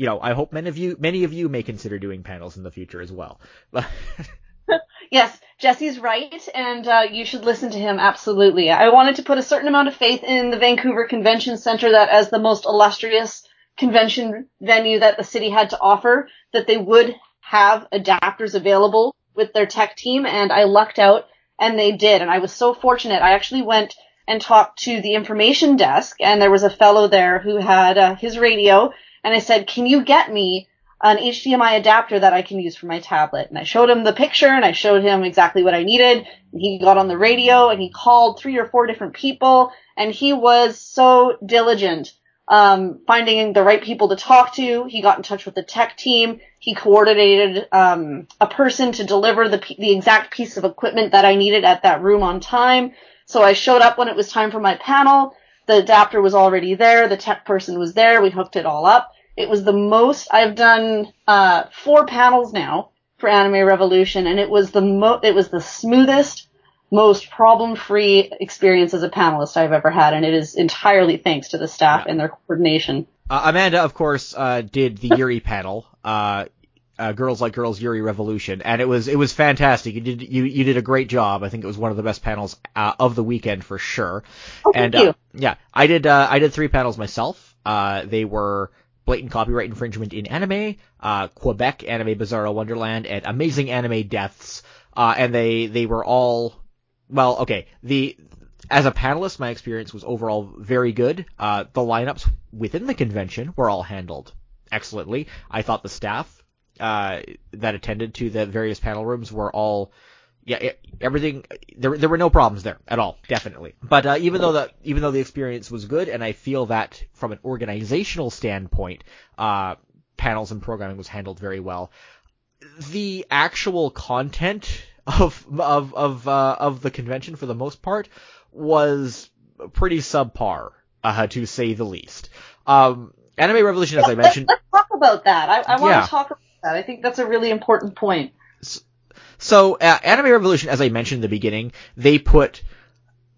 you know, I hope many of you, many of you may consider doing panels in the future as well. Yes, Jesse's right, and uh, you should listen to him absolutely. I wanted to put a certain amount of faith in the Vancouver Convention Center that, as the most illustrious convention venue that the city had to offer, that they would have adapters available with their tech team, and I lucked out, and they did. And I was so fortunate. I actually went and talked to the information desk, and there was a fellow there who had uh, his radio, and I said, "Can you get me?" an HDMI adapter that I can use for my tablet. And I showed him the picture and I showed him exactly what I needed. And he got on the radio and he called three or four different people and he was so diligent um, finding the right people to talk to. He got in touch with the tech team. He coordinated um, a person to deliver the, the exact piece of equipment that I needed at that room on time. So I showed up when it was time for my panel. The adapter was already there. The tech person was there. We hooked it all up. It was the most I've done uh, four panels now for Anime Revolution, and it was the mo- it was the smoothest, most problem-free experience as a panelist I've ever had, and it is entirely thanks to the staff and their coordination. Uh, Amanda, of course, uh, did the Yuri panel. Uh, uh, Girls Like Girls Yuri Revolution, and it was it was fantastic. You did you you did a great job. I think it was one of the best panels uh, of the weekend for sure. Oh, and thank you. Uh, yeah, I did uh, I did three panels myself. Uh, they were blatant copyright infringement in anime, uh, Quebec Anime Bizarro Wonderland, and Amazing Anime Deaths. Uh, and they they were all well, okay. The as a panelist, my experience was overall very good. Uh, the lineups within the convention were all handled excellently. I thought the staff uh, that attended to the various panel rooms were all yeah, it, everything there there were no problems there at all, definitely. But uh, even though that even though the experience was good, and I feel that from an organizational standpoint, uh, panels and programming was handled very well. The actual content of of of uh, of the convention, for the most part, was pretty subpar, uh, to say the least. Um, Anime Revolution, as I mentioned, let's, talk about that. I, I want Yeah. to talk about that. I think that's a really important point. So, uh, Anime Revolution, as I mentioned in the beginning, they put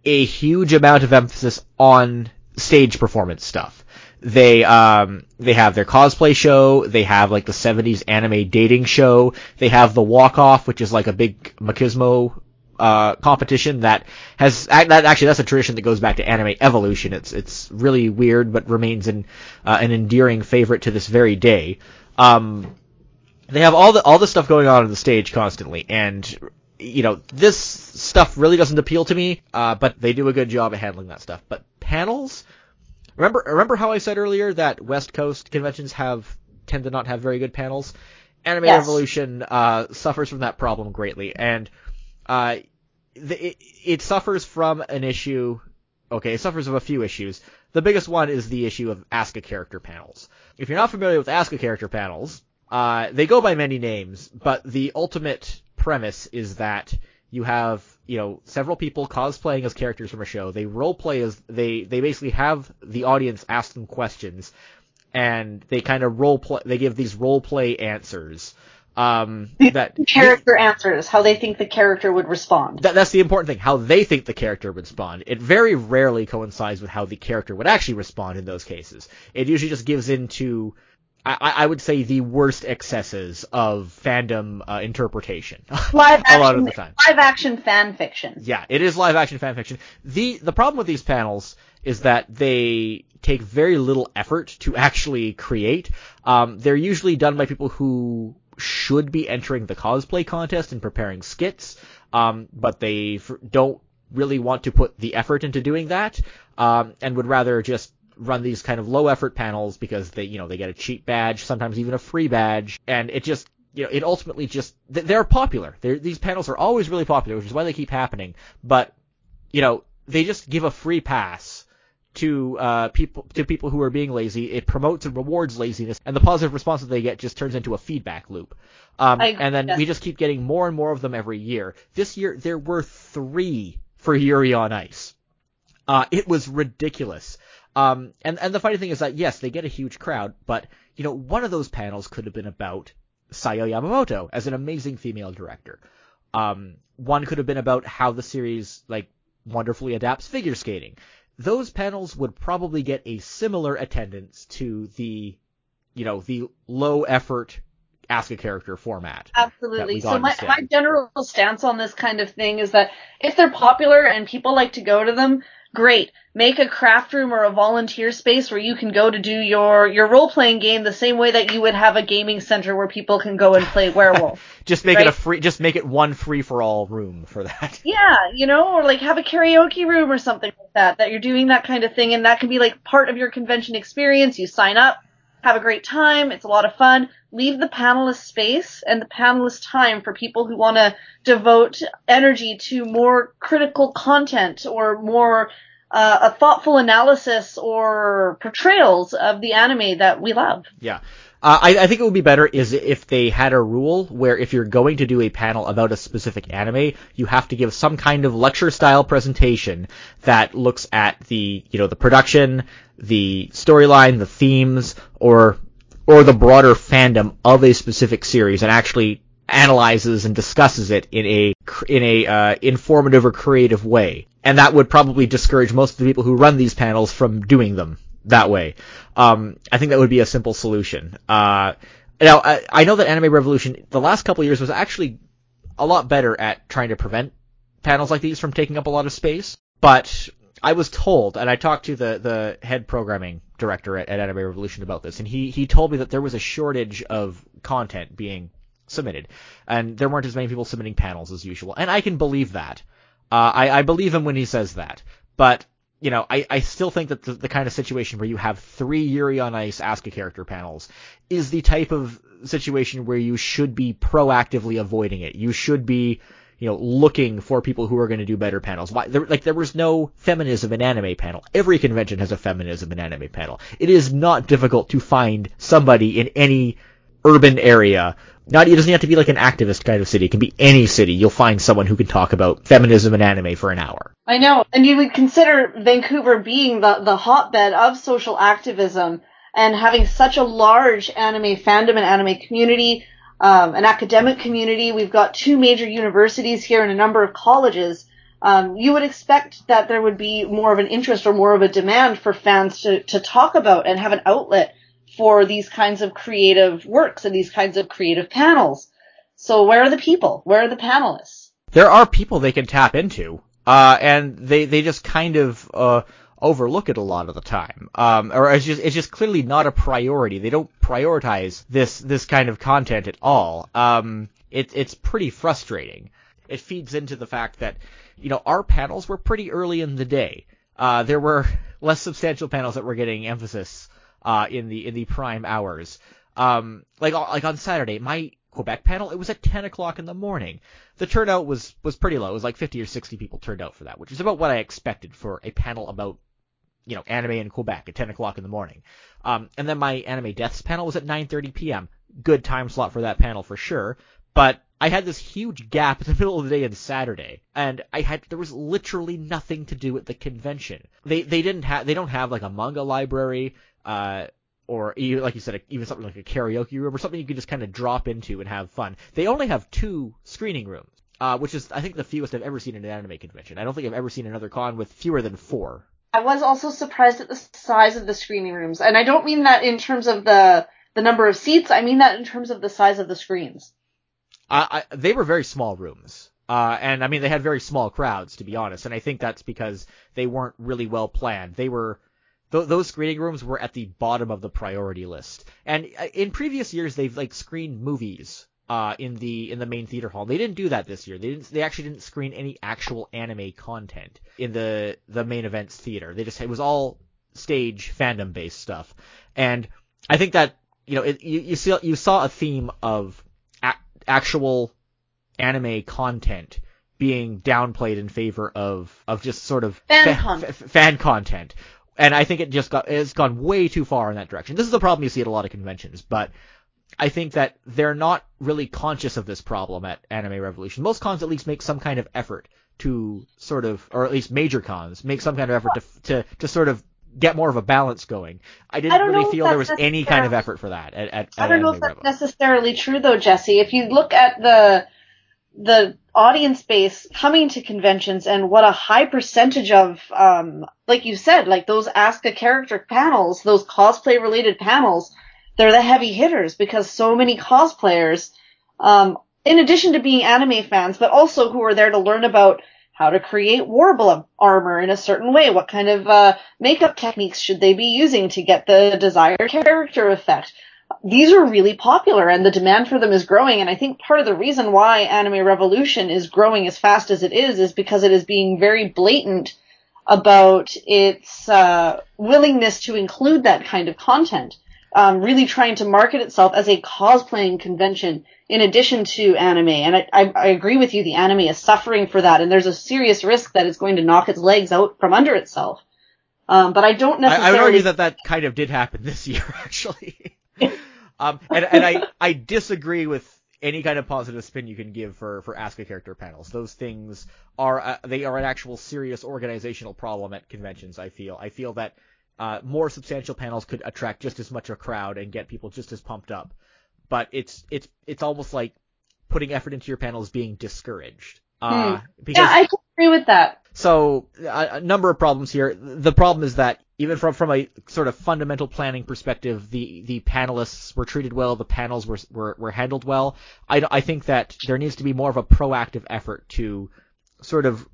a huge amount of emphasis on stage performance stuff. They, um, they have their cosplay show, they have like the 70s anime dating show, they have the walk off, which is like a big machismo, uh, competition that has, that actually that's a tradition that goes back to anime evolution. It's, it's really weird, but remains an, uh, an endearing favorite to this very day. Um, they have all the all the stuff going on on the stage constantly, and you know this stuff really doesn't appeal to me. Uh, but they do a good job of handling that stuff. But panels, remember remember how I said earlier that West Coast conventions have tend to not have very good panels. Anime Yes. Revolution uh, suffers from that problem greatly, and uh, the, it, it suffers from an issue. Okay, it suffers of a few issues. The biggest one is the issue of Ask a Character panels. If you're not familiar with Ask a Character panels, uh, they go by many names, but the ultimate premise is that you have, you know, several people cosplaying as characters from a show. They role play as they they basically have the audience ask them questions, and they kind of role play. They give these role play answers. Um, that Character answers, how they think the character would respond. that, that's the important thing, how they think the character would respond. It very rarely coincides with how the character would actually respond in those cases. It usually just gives into, I, I would say, the worst excesses of fandom uh, interpretation. Live a lot of the time. live action fan fiction. Yeah, it is live action fan fiction. The the problem with these panels is that they take very little effort to actually create. Um, they're usually done by people who should be entering the cosplay contest and preparing skits, um, but they f- don't really want to put the effort into doing that, um, and would rather just run these kind of low effort panels because they, you know, they get a cheap badge, sometimes even a free badge, and it just, you know, it ultimately just, they're popular. They're, these panels are always really popular, which is why they keep happening, but, you know, they just give a free pass to uh, people to people who are being lazy. It promotes and rewards laziness, and the positive response that they get just turns into a feedback loop. Um, and then we just keep getting more and more of them every year. This year there were three for Yuri on Ice. Uh, it was ridiculous. Um, and and the funny thing is that yes, they get a huge crowd, but you know one of those panels could have been about Sayo Yamamoto as an amazing female director. Um, one could have been about how the series like wonderfully adapts figure skating. Those panels would probably get a similar attendance to the, you know, the low effort ask a character format. Absolutely. So my, instead. my general stance on this kind of thing is that if they're popular and people like to go to them, great. Make a craft room or a volunteer space where you can go to do your, your role playing game the same way that you would have a gaming center where people can go and play werewolf. Just make it a free, just make it one free for all room for that. yeah, you know, or like have a karaoke room or something like that, that you're doing that kind of thing and that can be like part of your convention experience. You sign up, have a great time, it's a lot of fun. Leave the panelist space and the panelist time for people who want to devote energy to more critical content or more uh, a thoughtful analysis or portrayals of the anime that we love. Yeah. Uh, I, I think it would be better is if they had a rule where if you're going to do a panel about a specific anime, you have to give some kind of lecture style presentation that looks at the, you know, the production, the storyline, the themes, or, or the broader fandom of a specific series and actually analyzes and discusses it in a, in a, uh, informative or creative way. And that would probably discourage most of the people who run these panels from doing them that way. Um, I think that would be a simple solution. Uh, Now, I, I know that Anime Revolution, the last couple years was actually a lot better at trying to prevent panels like these from taking up a lot of space, but I was told, and I talked to the, the head programming director at, at Anime Revolution about this, and he, he told me that there was a shortage of content being submitted, and there weren't as many people submitting panels as usual, and I can believe that. Uh, I, I believe him when he says that, but you know, I, I still think that the, the kind of situation where you have three Yuri on Ice Ask a Character panels is the type of situation where you should be proactively avoiding it. You should be, you know, looking for people who are going to do better panels. Why, there, like, there was no feminism in anime panel. Every convention has a feminism in anime panel. It is not difficult to find somebody in any urban area not it doesn't have to be like an activist kind of city. It can be any city. You'll find someone who can talk about feminism and anime for an hour. I know, and you would consider Vancouver being the the hotbed of social activism and having such a large anime fandom and anime community, um, an academic community. We've got two major universities here and a number of colleges. Um, you would expect that there would be more of an interest or more of a demand for fans to, to talk about and have an outlet for these kinds of creative works and these kinds of creative panels. So where are the people? Where are the panelists? There are people they can tap into, uh, and they, they just kind of, uh, overlook it a lot of the time. Um, or it's just, it's just clearly not a priority. They don't prioritize this, this kind of content at all. Um, it, it's pretty frustrating. It feeds into the fact that, you know, our panels were pretty early in the day. Uh, there were less substantial panels that were getting emphasis uh, in the in the prime hours. Um, like like on Saturday, my Quebec panel, it was at 10 o'clock in the morning. The turnout was was pretty low. It was like 50 or 60 people turned out for that, which is about what I expected for a panel about you know anime in Quebec at 10 o'clock in the morning. Um, and then my anime deaths panel was at 9:30 p.m. Good time slot for that panel for sure. But I had this huge gap in the middle of the day on Saturday, and I had there was literally nothing to do at the convention. They they didn't have they don't have like a manga library uh, or even, like you said, even something like a karaoke room or something you can just kind of drop into and have fun. They only have two screening rooms, uh, which is I think the fewest I've ever seen in an anime convention. I don't think I've ever seen another con with fewer than four. I was also surprised at the size of the screening rooms, and I don't mean that in terms of the the number of seats. I mean that in terms of the size of the screens. I, they were very small rooms. Uh, and I mean, they had very small crowds, to be honest. And I think that's because they weren't really well planned. They were th- those screening rooms were at the bottom of the priority list. And uh, in previous years, they've like screened movies uh, in the in the main theater hall. They didn't do that this year. They didn't. They actually didn't screen any actual anime content in the the main events theater. They just it was all stage fandom based stuff. And I think that you know it, you you saw you saw a theme of a- actual anime content being downplayed in favor of of just sort of fan, fa- content. F- fan content, and I think it just got it's gone way too far in that direction. This is the problem you see at a lot of conventions, but I think that they're not really conscious of this problem at Anime Revolution. Most cons at least make some kind of effort to sort of, or at least major cons, make some kind of effort to to to sort of get more of a balance going. I didn't I really feel there was any kind of effort for that at, at, I don't at know if that's necessarily true though, Jesse. If you look at the the audience base coming to conventions and what a high percentage of, um, like you said, like those ask a character panels, those cosplay related panels, they're the heavy hitters because so many cosplayers, um, in addition to being anime fans, but also who are there to learn about how to create Worbla armor in a certain way, what kind of uh, makeup techniques should they be using to get the desired character effect, these are really popular and the demand for them is growing. And I think part of the reason why Anime Revolution is growing as fast as it is is because it is being very blatant about its uh, willingness to include that kind of content. Um, really trying to market itself as a cosplaying convention in addition to anime. And I, I, I agree with you, the anime is suffering for that, and there's a serious risk that it's going to knock its legs out from under itself. Um, but I don't necessarily. I, I would argue that that kind of did happen this year, actually. um, and, and I, I disagree with any kind of positive spin you can give for, for Ask a Character panels. Those things are, uh, they are an actual serious organizational problem at conventions, I feel. I feel that, uh, more substantial panels could attract just as much a crowd and get people just as pumped up. But it's, it's, it's almost like putting effort into your panels being discouraged. Uh, hmm. yeah, I agree with that. So a, a number of problems here. The problem is that even from from a sort of fundamental planning perspective, the the panelists were treated well, the panels were were, were handled well. I, I think that there needs to be more of a proactive effort to sort of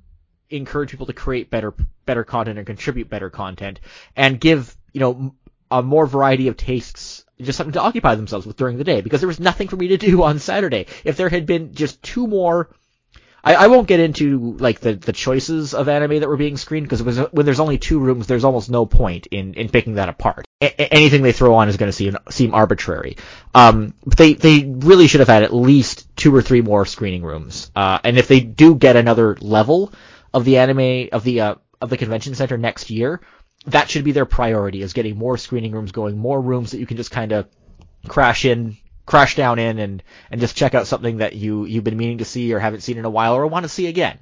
encourage people to create better better content and contribute better content and give you know a more variety of tastes just something to occupy themselves with during the day because there was nothing for me to do on Saturday. If there had been just two more I, I won't get into like the, the choices of anime that were being screened because when there's only two rooms, there's almost no point in, in picking that apart. A- anything they throw on is going to seem seem arbitrary. Um, but they they really should have had at least two or three more screening rooms. Uh, and if they do get another level of the anime of the uh, of the convention center next year, that should be their priority is getting more screening rooms going, more rooms that you can just kind of crash in crash down in and, and just check out something that you, you've been meaning to see or haven't seen in a while or want to see again.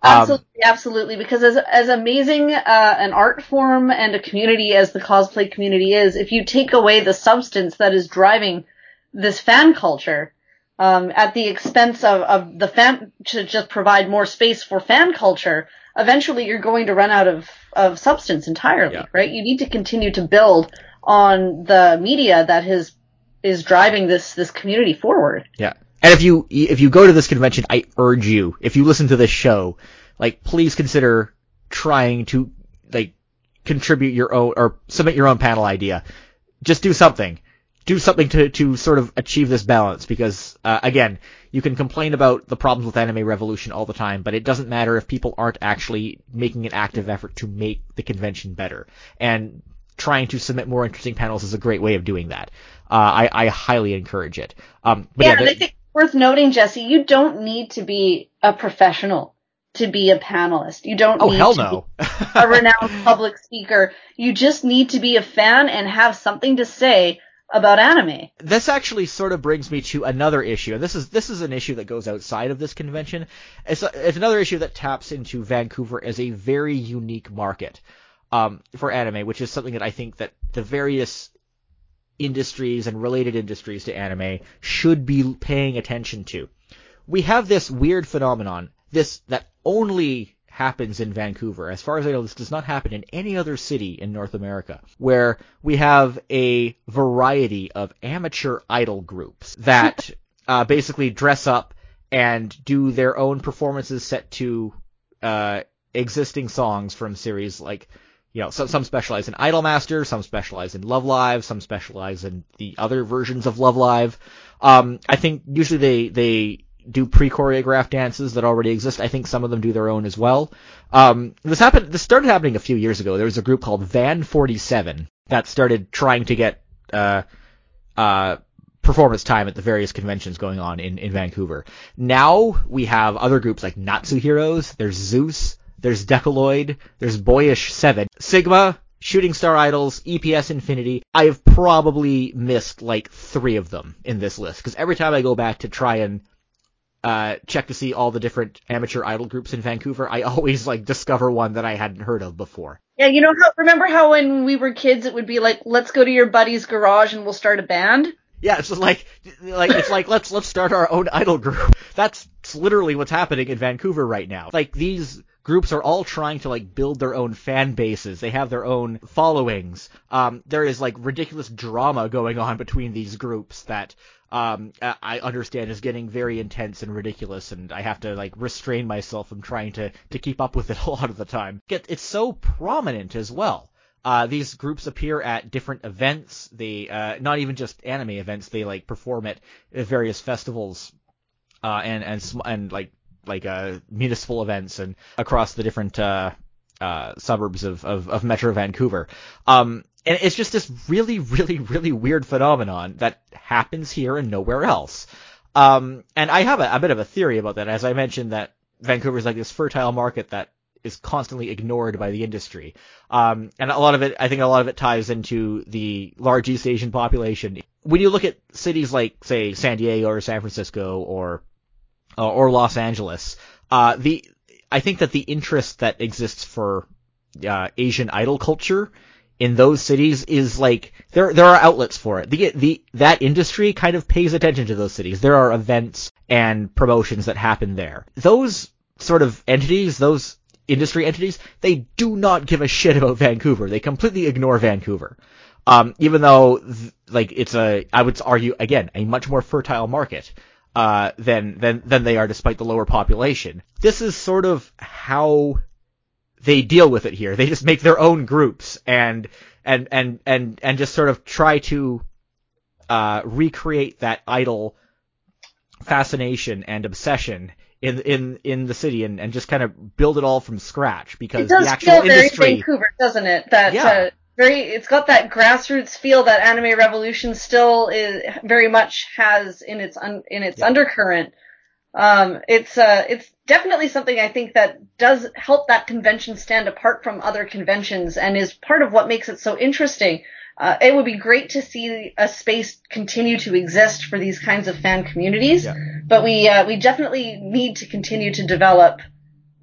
Um, absolutely, absolutely. Because as as amazing uh, an art form and a community as the cosplay community is, if you take away the substance that is driving this fan culture, um, at the expense of, of the fan to just provide more space for fan culture, eventually you're going to run out of of substance entirely, yeah. right? You need to continue to build on the media that has is driving this this community forward. Yeah. And if you if you go to this convention, I urge you, if you listen to this show, like please consider trying to like contribute your own or submit your own panel idea. Just do something. Do something to to sort of achieve this balance because uh, again, you can complain about the problems with Anime Revolution all the time, but it doesn't matter if people aren't actually making an active effort to make the convention better. And trying to submit more interesting panels is a great way of doing that. Uh, I, I highly encourage it. Um, yeah, yeah I think worth noting, Jesse, you don't need to be a professional to be a panelist. You don't oh, need hell to no. be a renowned public speaker. You just need to be a fan and have something to say about anime. This actually sort of brings me to another issue, and this is this is an issue that goes outside of this convention. It's, it's another issue that taps into Vancouver as a very unique market um, for anime, which is something that I think that the various industries and related industries to anime should be paying attention to. We have this weird phenomenon, this that only happens in Vancouver. As far as I know, this does not happen in any other city in North America, where we have a variety of amateur idol groups that uh, basically dress up and do their own performances set to uh, existing songs from series like you know, some, some specialize in Idolmaster, some specialize in Love Live, some specialize in the other versions of Love Live. Um, I think usually they, they do pre-choreographed dances that already exist. I think some of them do their own as well. Um, this happened, this started happening a few years ago. There was a group called Van 47 that started trying to get, uh, uh, performance time at the various conventions going on in, in Vancouver. Now we have other groups like Natsu Heroes, there's Zeus, there's Decaloid, there's Boyish 7, Sigma, Shooting Star Idols, EPS Infinity. I have probably missed like three of them in this list because every time I go back to try and uh, check to see all the different amateur idol groups in Vancouver, I always like discover one that I hadn't heard of before. Yeah, you know how remember how when we were kids it would be like, let's go to your buddy's garage and we'll start a band. Yeah, it's like like it's like let's let's start our own idol group. That's literally what's happening in Vancouver right now. Like these groups are all trying to like build their own fan bases. They have their own followings. Um, there is like ridiculous drama going on between these groups that um, I understand is getting very intense and ridiculous, and I have to like restrain myself from trying to to keep up with it a lot of the time. It's so prominent as well. Uh, these groups appear at different events. They uh, not even just anime events. They like perform at various festivals uh, and and and like like uh, municipal events and across the different uh, uh, suburbs of, of, of Metro Vancouver. Um, and it's just this really, really, really weird phenomenon that happens here and nowhere else. Um, and I have a, a bit of a theory about that. As I mentioned, that Vancouver is like this fertile market that is constantly ignored by the industry. Um, and a lot of it, I think a lot of it ties into the large East Asian population. When you look at cities like, say, San Diego or San Francisco or uh, or Los Angeles. Uh, the I think that the interest that exists for uh, Asian idol culture in those cities is like there there are outlets for it. The the that industry kind of pays attention to those cities. There are events and promotions that happen there. Those sort of entities, those industry entities, they do not give a shit about Vancouver. They completely ignore Vancouver. Um, even though, th- like, it's a, I would argue, again, a much more fertile market, uh, than, than, than they are despite the lower population. This is sort of how they deal with it here. They just make their own groups and, and, and, and, and just sort of try to, uh, recreate that idol fascination and obsession in in in the city and, and just kind of build it all from scratch because it does the actual feel very industry Vancouver, doesn't it? That Yeah. Very it's got that grassroots feel that Anime Revolution still is very much has in its un, in its Yeah. undercurrent. Um, it's uh, it's definitely something I think that does help that convention stand apart from other conventions and is part of what makes it so interesting. Uh, it would be great to see a space continue to exist for these kinds of fan communities, Yeah. but we uh, we definitely need to continue to develop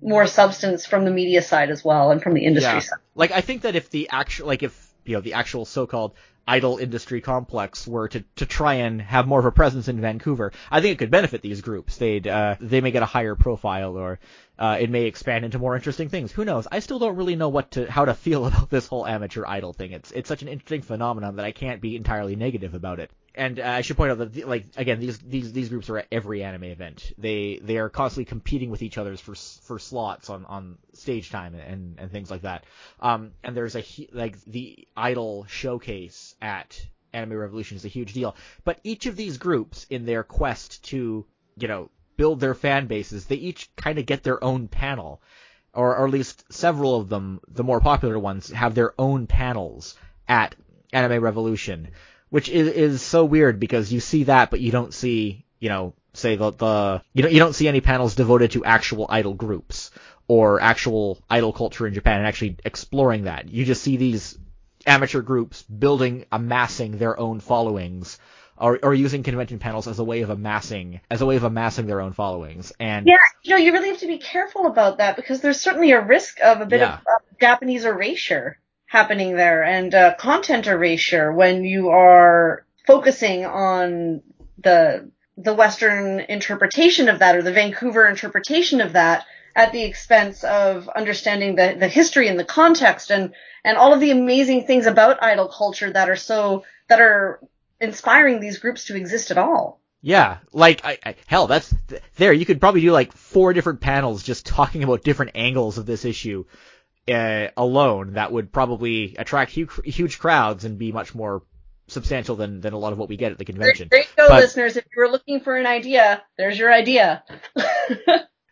more substance from the media side as well and from the industry Yeah. side. like I think that if the actual like if you know the actual so-called idol industry complex were to, to try and have more of a presence in Vancouver, I think it could benefit these groups. They'd uh, they may get a higher profile or uh, it may expand into more interesting things. Who knows? I still don't really know what to how to feel about this whole amateur idol thing. It's it's such an interesting phenomenon that I can't be entirely negative about it. And uh, I should point out that like again these these these groups are at every anime event. They they are constantly competing with each other for for slots on on stage time and and things like that. Um, and there's a like the idol showcase at Anime Revolution is a huge deal. But each of these groups, in their quest to you know build their fan bases, they each kind of get their own panel, or, or at least several of them, the more popular ones, have their own panels at Anime Revolution, which is is so weird because you see that, but you don't see you know say the the you don't you don't see any panels devoted to actual idol groups or actual idol culture in Japan and actually exploring that. You just see these amateur groups building, amassing their own followings, or, or using convention panels as a way of amassing, as a way of amassing their own followings. And Yeah, you know, you really have to be careful about that because there's certainly a risk of a bit Yeah. of uh, Japanese erasure happening there and uh, content erasure when you are focusing on the the Western interpretation of that or the Vancouver interpretation of that at the expense of understanding the, the history and the context and, and all of the amazing things about idol culture that are so that are inspiring these groups to exist at all. Yeah, like I, I hell, that's th- there. You could probably do like four different panels just talking about different angles of this issue uh, alone. That would probably attract huge, huge crowds and be much more substantial than than a lot of what we get at the convention. there you go, But- listeners. If you were looking for an idea, there's your idea.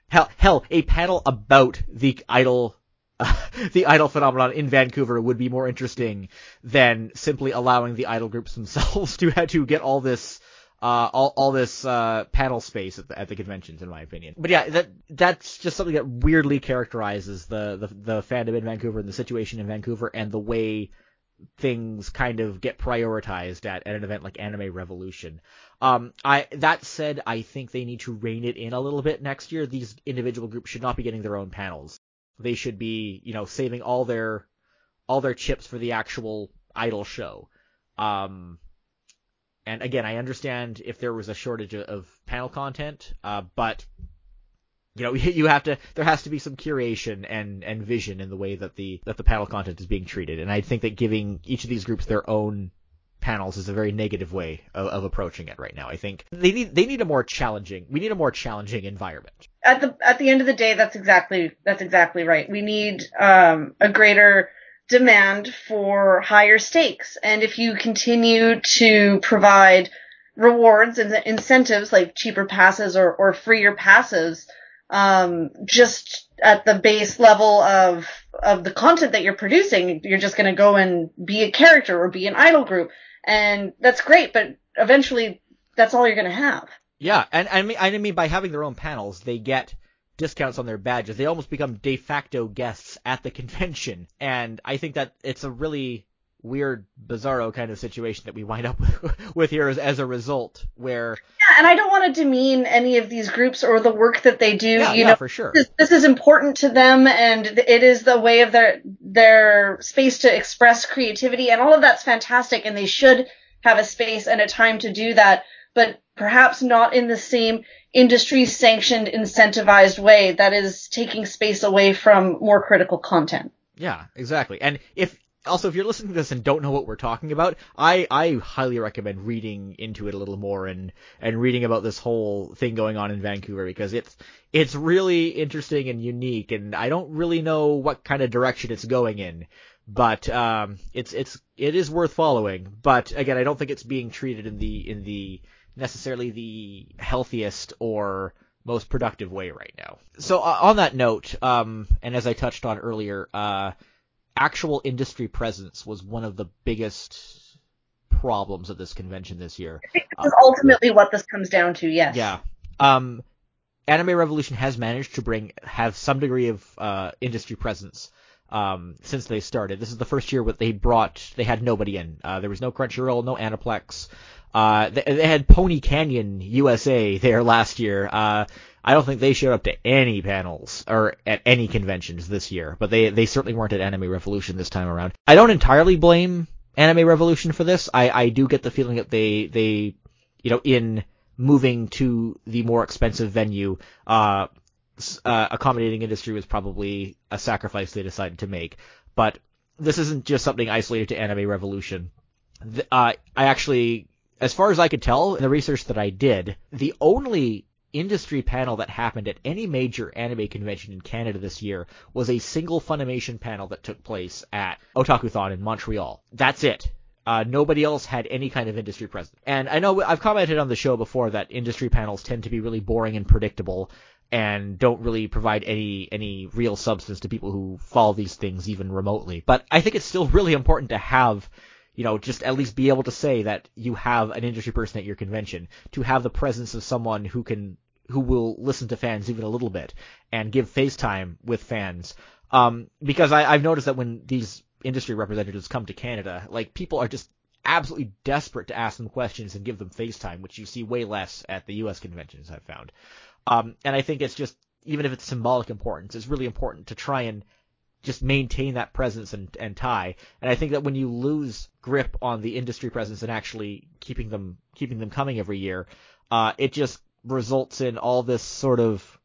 Hell, hell, a panel about the idol. the idol phenomenon in Vancouver would be more interesting than simply allowing the idol groups themselves to have to get all this uh, all, all this uh, panel space at the, at the conventions, in my opinion. But yeah, that that's just something that weirdly characterizes the, the the fandom in Vancouver and the situation in Vancouver and the way things kind of get prioritized at, at an event like Anime Revolution. Um, I that said, I think they need to rein it in a little bit next year. These individual groups should not be getting their own panels. They should be, you know, saving all their all their chips for the actual idol show. Um, and again, I understand if there was a shortage of- panel content, uh, but you know, you have to there has to be some curation and and vision in the way that the that the panel content is being treated. And I think that giving each of these groups their own panels is a very negative way of, of approaching it right now. I think they need they need a more challenging we need a more challenging environment. at the at the end of the day, that's exactly that's exactly right. We need um, a greater demand for higher stakes, and if you continue to provide rewards and incentives like cheaper passes or, or freer passes, um, just at the base level of of the content that you're producing, you're just going to go and be a character or be an idol group, and that's great. But eventually, that's all you're going to have. Yeah, and I mean I mean by having their own panels, they get discounts on their badges. They almost become de facto guests at the convention, and I think that it's a really weird, bizarro kind of situation that we wind up with here as, as a result, where Yeah, and I don't want to demean any of these groups or the work that they do. yeah, you yeah, know, for sure. this, this is important to them, and it is the way of their their space to express creativity, and all of that's fantastic, and they should have a space and a time to do that. But perhaps not in the same industry sanctioned, incentivized way that is taking space away from more critical content. Yeah, exactly. And if also if you're listening to this and don't know what we're talking about, I I highly recommend reading into it a little more and and reading about this whole thing going on in Vancouver because it's it's really interesting and unique and I don't really know what kind of direction it's going in. But um it's it's it is worth following. But again, I don't think it's being treated in the in the necessarily the healthiest or most productive way right now. So uh, on that note, um, and as I touched on earlier, uh, actual industry presence was one of the biggest problems of this convention this year. I think this is ultimately what this comes down to. Yes. Yeah. Um, Anime Revolution has managed to bring have some degree of uh, industry presence um, since they started. This is the first year where they brought they had nobody in. Uh, there was no Crunchyroll, no Aniplex. Uh, they, they, had Pony Canyon USA there last year. Uh, I don't think they showed up to any panels or at any conventions this year, but they they certainly weren't at Anime Revolution this time around. I don't entirely blame Anime Revolution for this. I I do get the feeling that they they you know in moving to the more expensive venue, uh, uh, accommodating industry was probably a sacrifice they decided to make. But this isn't just something isolated to Anime Revolution. Uh, I actually as far as I could tell in the research that I did, the only industry panel that happened at any major anime convention in Canada this year was a single Funimation panel that took place at Otakuthon in Montreal. That's it. Uh, nobody else had any kind of industry presence. And I know I've commented on the show before that industry panels tend to be really boring and predictable and don't really provide any any real substance to people who follow these things even remotely. But I think it's still really important to have you know, just at least be able to say that you have an industry person at your convention, to have the presence of someone who can, who will listen to fans even a little bit and give FaceTime with fans. Um, because I, I've noticed that when these industry representatives come to Canada, like people are just absolutely desperate to ask them questions and give them FaceTime, which you see way less at the U.S. conventions, I've found. Um, and I think it's just, even if it's symbolic importance, it's really important to try and just maintain that presence and, and tie. And I think that when you lose grip on the industry presence and actually keeping them keeping them coming every year, uh, it just results in all this sort of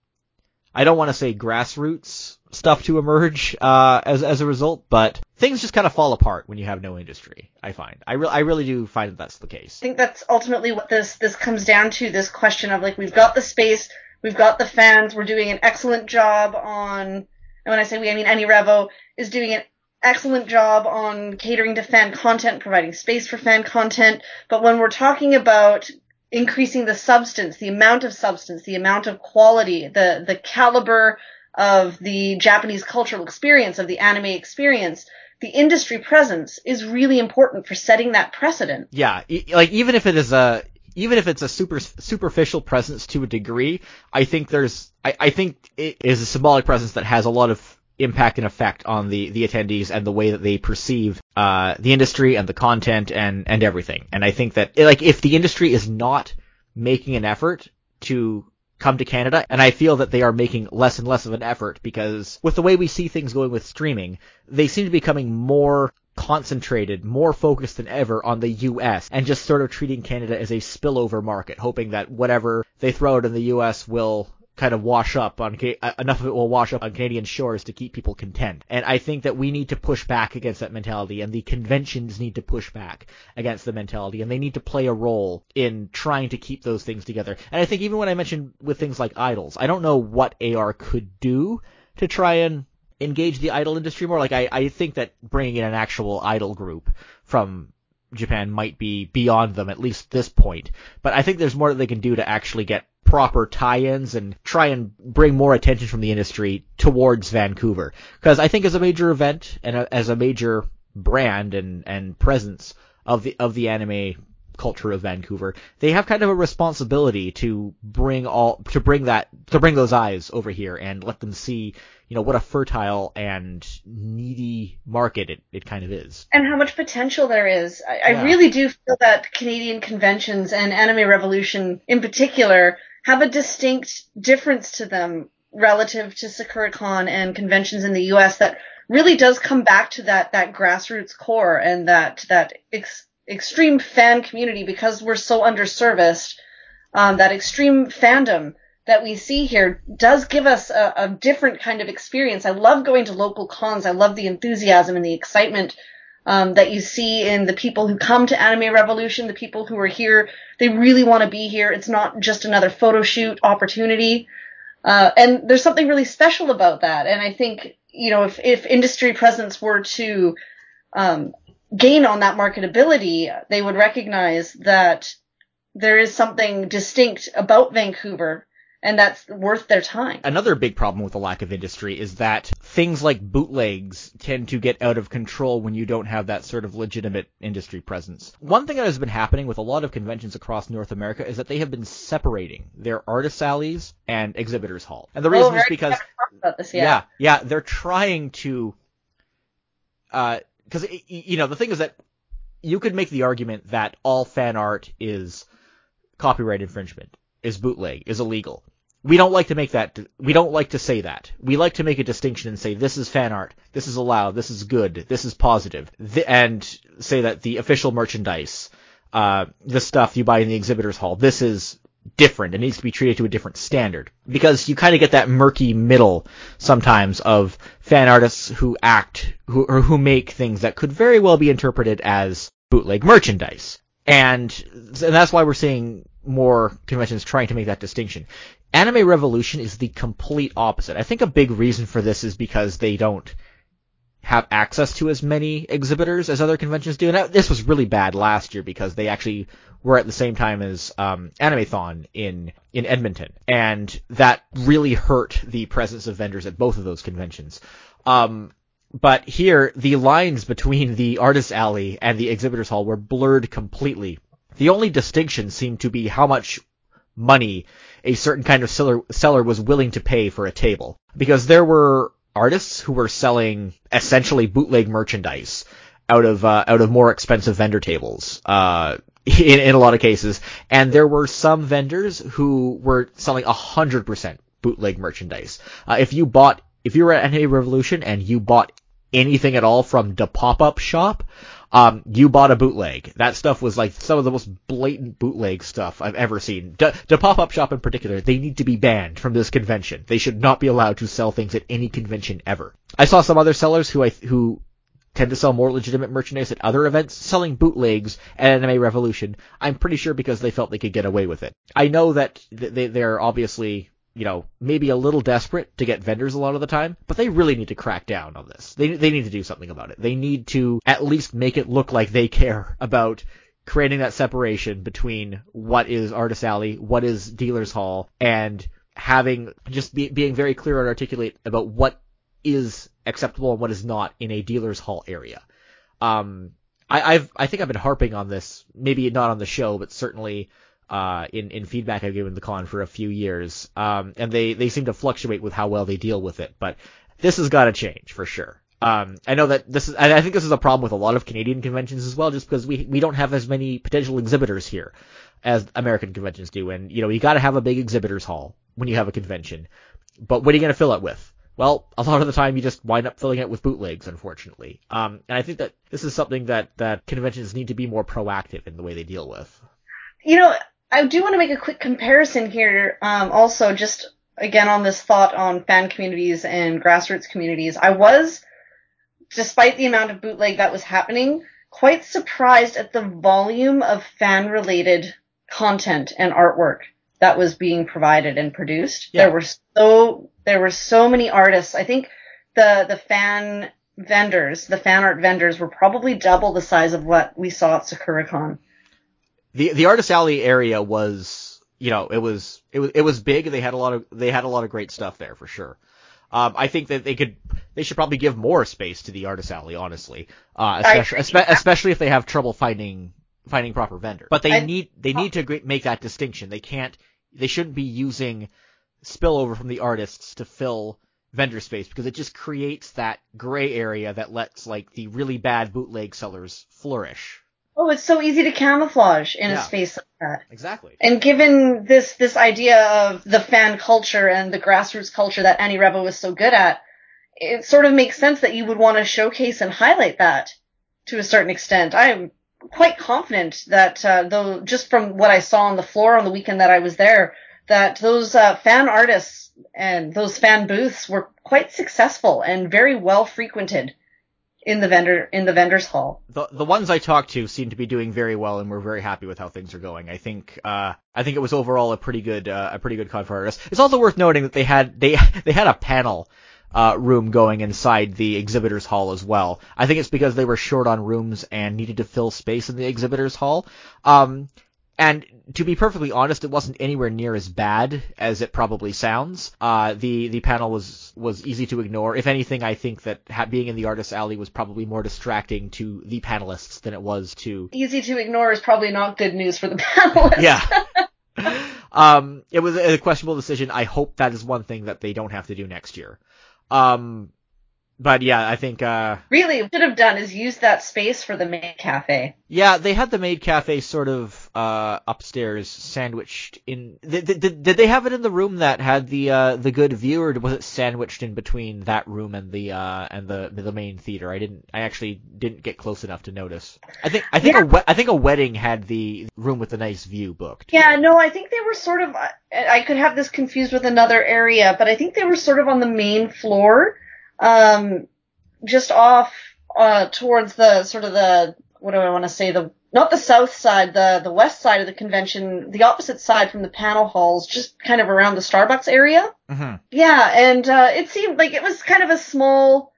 I don't want to say grassroots stuff to emerge uh, as as a result, but things just kind of fall apart when you have no industry. I find I really I really do find that that's the case. I think that's ultimately what this this comes down to. This question of like we've got the space, we've got the fans, we're doing an excellent job on and when I say we, I mean AniRevo is doing an excellent job on catering to fan content, providing space for fan content. But when we're talking about increasing the substance, the amount of substance, the amount of quality, the, the caliber of the Japanese cultural experience, of the anime experience, the industry presence is really important for setting that precedent. Yeah, like even if it is a even if it's a super superficial presence to a degree, I think there's I, I think it is a symbolic presence that has a lot of impact and effect on the the attendees and the way that they perceive uh, the industry and the content and and everything. And I think that like if the industry is not making an effort to come to Canada, and I feel that they are making less and less of an effort because with the way we see things going with streaming, they seem to be becoming more concentrated, more focused than ever on the US and just sort of treating Canada as a spillover market, hoping that whatever they throw out in the US will kind of wash up on uh, enough of it will wash up on Canadian shores to keep people content. And I think that we need to push back against that mentality and the conventions need to push back against the mentality and they need to play a role in trying to keep those things together. And I think even when I mentioned with things like idols, I don't know what AR could do to try and engage the idol industry more. Like I, I think that bringing in an actual idol group from Japan might be beyond them at least this point. But I think there's more that they can do to actually get proper tie-ins and try and bring more attention from the industry towards Vancouver. Because I think as a major event and a, as a major brand and, and presence of the of the anime culture of Vancouver, they have kind of a responsibility to bring all to bring that to bring those eyes over here and let them see, you know, what a fertile and needy market it, it kind of is. And how much potential there is. I, yeah. I really do feel that Canadian conventions and Anime Revolution in particular have a distinct difference to them relative to SakuraCon and conventions in the US that really does come back to that that grassroots core and that that ex- extreme fan community because we're so underserviced. Um, that extreme fandom that we see here does give us a, a, different kind of experience. I love going to local cons. I love the enthusiasm and the excitement um, that you see in the people who come to Anime Revolution, the people who are here. They really want to be here. It's not just another photo shoot opportunity. Uh, and there's something really special about that. And I think, you know, if, if industry presence were to um, gain on that marketability, they would recognize that there is something distinct about Vancouver and that's worth their time. Another big problem with the lack of industry is that things like bootlegs tend to get out of control when you don't have that sort of legitimate industry presence. One thing that has been happening with a lot of conventions across North America is that they have been separating their artist alleys and exhibitors hall. And the reason oh, is because this, yeah. yeah, yeah, they're trying to uh because you know the thing is that you could make the argument that all fan art is copyright infringement is bootleg, is illegal. We don't like to make that, we don't like to say that. We like to make a distinction and say this is fan art, this is allowed, this is good, this is positive, and say that the official merchandise, uh, the stuff you buy in the exhibitors hall, this is different. It needs to be treated to a different standard. Because you kind of get that murky middle sometimes of fan artists who act, who, or who make things that could very well be interpreted as bootleg merchandise. And, and that's why we're seeing more conventions trying to make that distinction. Anime Revolution is the complete opposite. I think a big reason for this is because they don't have access to as many exhibitors as other conventions do. And this was really bad last year because they actually were at the same time as um, Animethon in in Edmonton, and that really hurt the presence of vendors at both of those conventions. Um, but here, the lines between the Artist Alley and the Exhibitors Hall were blurred completely the only distinction seemed to be how much money a certain kind of seller, seller was willing to pay for a table. Because there were artists who were selling essentially bootleg merchandise out of uh, out of more expensive vendor tables uh, in, in a lot of cases, and there were some vendors who were selling hundred percent bootleg merchandise. Uh, if you bought if you were at Anime Revolution and you bought anything at all from the pop-up shop, um, you bought a bootleg. That stuff was like some of the most blatant bootleg stuff I've ever seen. The pop-up shop in particular, they need to be banned from this convention. They should not be allowed to sell things at any convention ever. I saw some other sellers who I, who tend to sell more legitimate merchandise at other events, selling bootlegs at Anime Revolution. I'm pretty sure because they felt they could get away with it. I know that they, they're obviously you know, maybe a little desperate to get vendors a lot of the time, but they really need to crack down on this. They, they need to do something about it. They need to at least make it look like they care about creating that separation between what is Artist Alley, what is Dealers Hall, and having just be, being very clear and articulate about what is acceptable and what is not in a Dealers Hall area. Um, I, I've, I think I've been harping on this, maybe not on the show, but certainly uh, in in feedback I've given the con for a few years, um, and they they seem to fluctuate with how well they deal with it. But this has got to change for sure. Um, I know that this is, I think this is a problem with a lot of Canadian conventions as well, just because we we don't have as many potential exhibitors here as American conventions do, and you know you got to have a big exhibitors hall when you have a convention. But what are you going to fill it with? Well, a lot of the time you just wind up filling it with bootlegs, unfortunately. Um, and I think that this is something that that conventions need to be more proactive in the way they deal with. You know, I do want to make a quick comparison here. Um, also, just again on this thought on fan communities and grassroots communities, I was, despite the amount of bootleg that was happening, quite surprised at the volume of fan related content and artwork that was being provided and produced. Yeah. There were so there were so many artists. I think the the fan vendors, the fan art vendors were probably double the size of what we saw at SakuraCon the the Artist Alley area was, you know, it was it was it was big. They had a lot of they had a lot of great stuff there for sure. Um, I think that they could they should probably give more space to the Artist Alley, honestly, uh, especially espe- especially if they have trouble finding finding proper vendors. But they I, need they need to make that distinction. They can't they shouldn't be using spillover from the artists to fill vendor space because it just creates that gray area that lets like the really bad bootleg sellers flourish. Oh, it's so easy to camouflage in yeah. a space like that. Exactly. And given this this idea of the fan culture and the grassroots culture that AniRevo was so good at, it sort of makes sense that you would want to showcase and highlight that to a certain extent. I quite confident that uh, though just from what I saw on the floor on the weekend that I was there, that those uh, fan artists and those fan booths were quite successful and very well frequented in the vendor in the vendors hall. The the ones I talked to seem to be doing very well, and we're very happy with how things are going. I think uh, I think it was overall a pretty good uh, a pretty good con for artists. It's also worth noting that they had they they had a panel uh, room going inside the exhibitors hall as well. I think it's because they were short on rooms and needed to fill space in the exhibitors hall. Um, and to be perfectly honest, it wasn't anywhere near as bad as it probably sounds. Uh, the the panel was was easy to ignore. If anything, I think that ha- being in the artist alley was probably more distracting to the panelists than it was to. Easy to ignore is probably not good news for the panelists. Yeah. um, it was a questionable decision. I hope that is one thing that they don't have to do next year. Um, but yeah, I think uh really what should have done is use that space for the maid cafe. Yeah, they had the maid cafe sort of uh upstairs sandwiched in did, did, did they have it in the room that had the uh the good view or was it sandwiched in between that room and the uh and the the main theater? I didn't I actually didn't get close enough to notice. I think I think yeah. a I think a wedding had the room with the nice view booked. Yeah, no, I think they were sort of I could have this confused with another area, but I think they were sort of on the main floor um, just off uh, towards the sort of the what do I want to say the not the south side the the west side of the convention the opposite side from the panel halls just kind of around the Starbucks area. Mm-hmm. Yeah, and uh, it seemed like it was kind of a small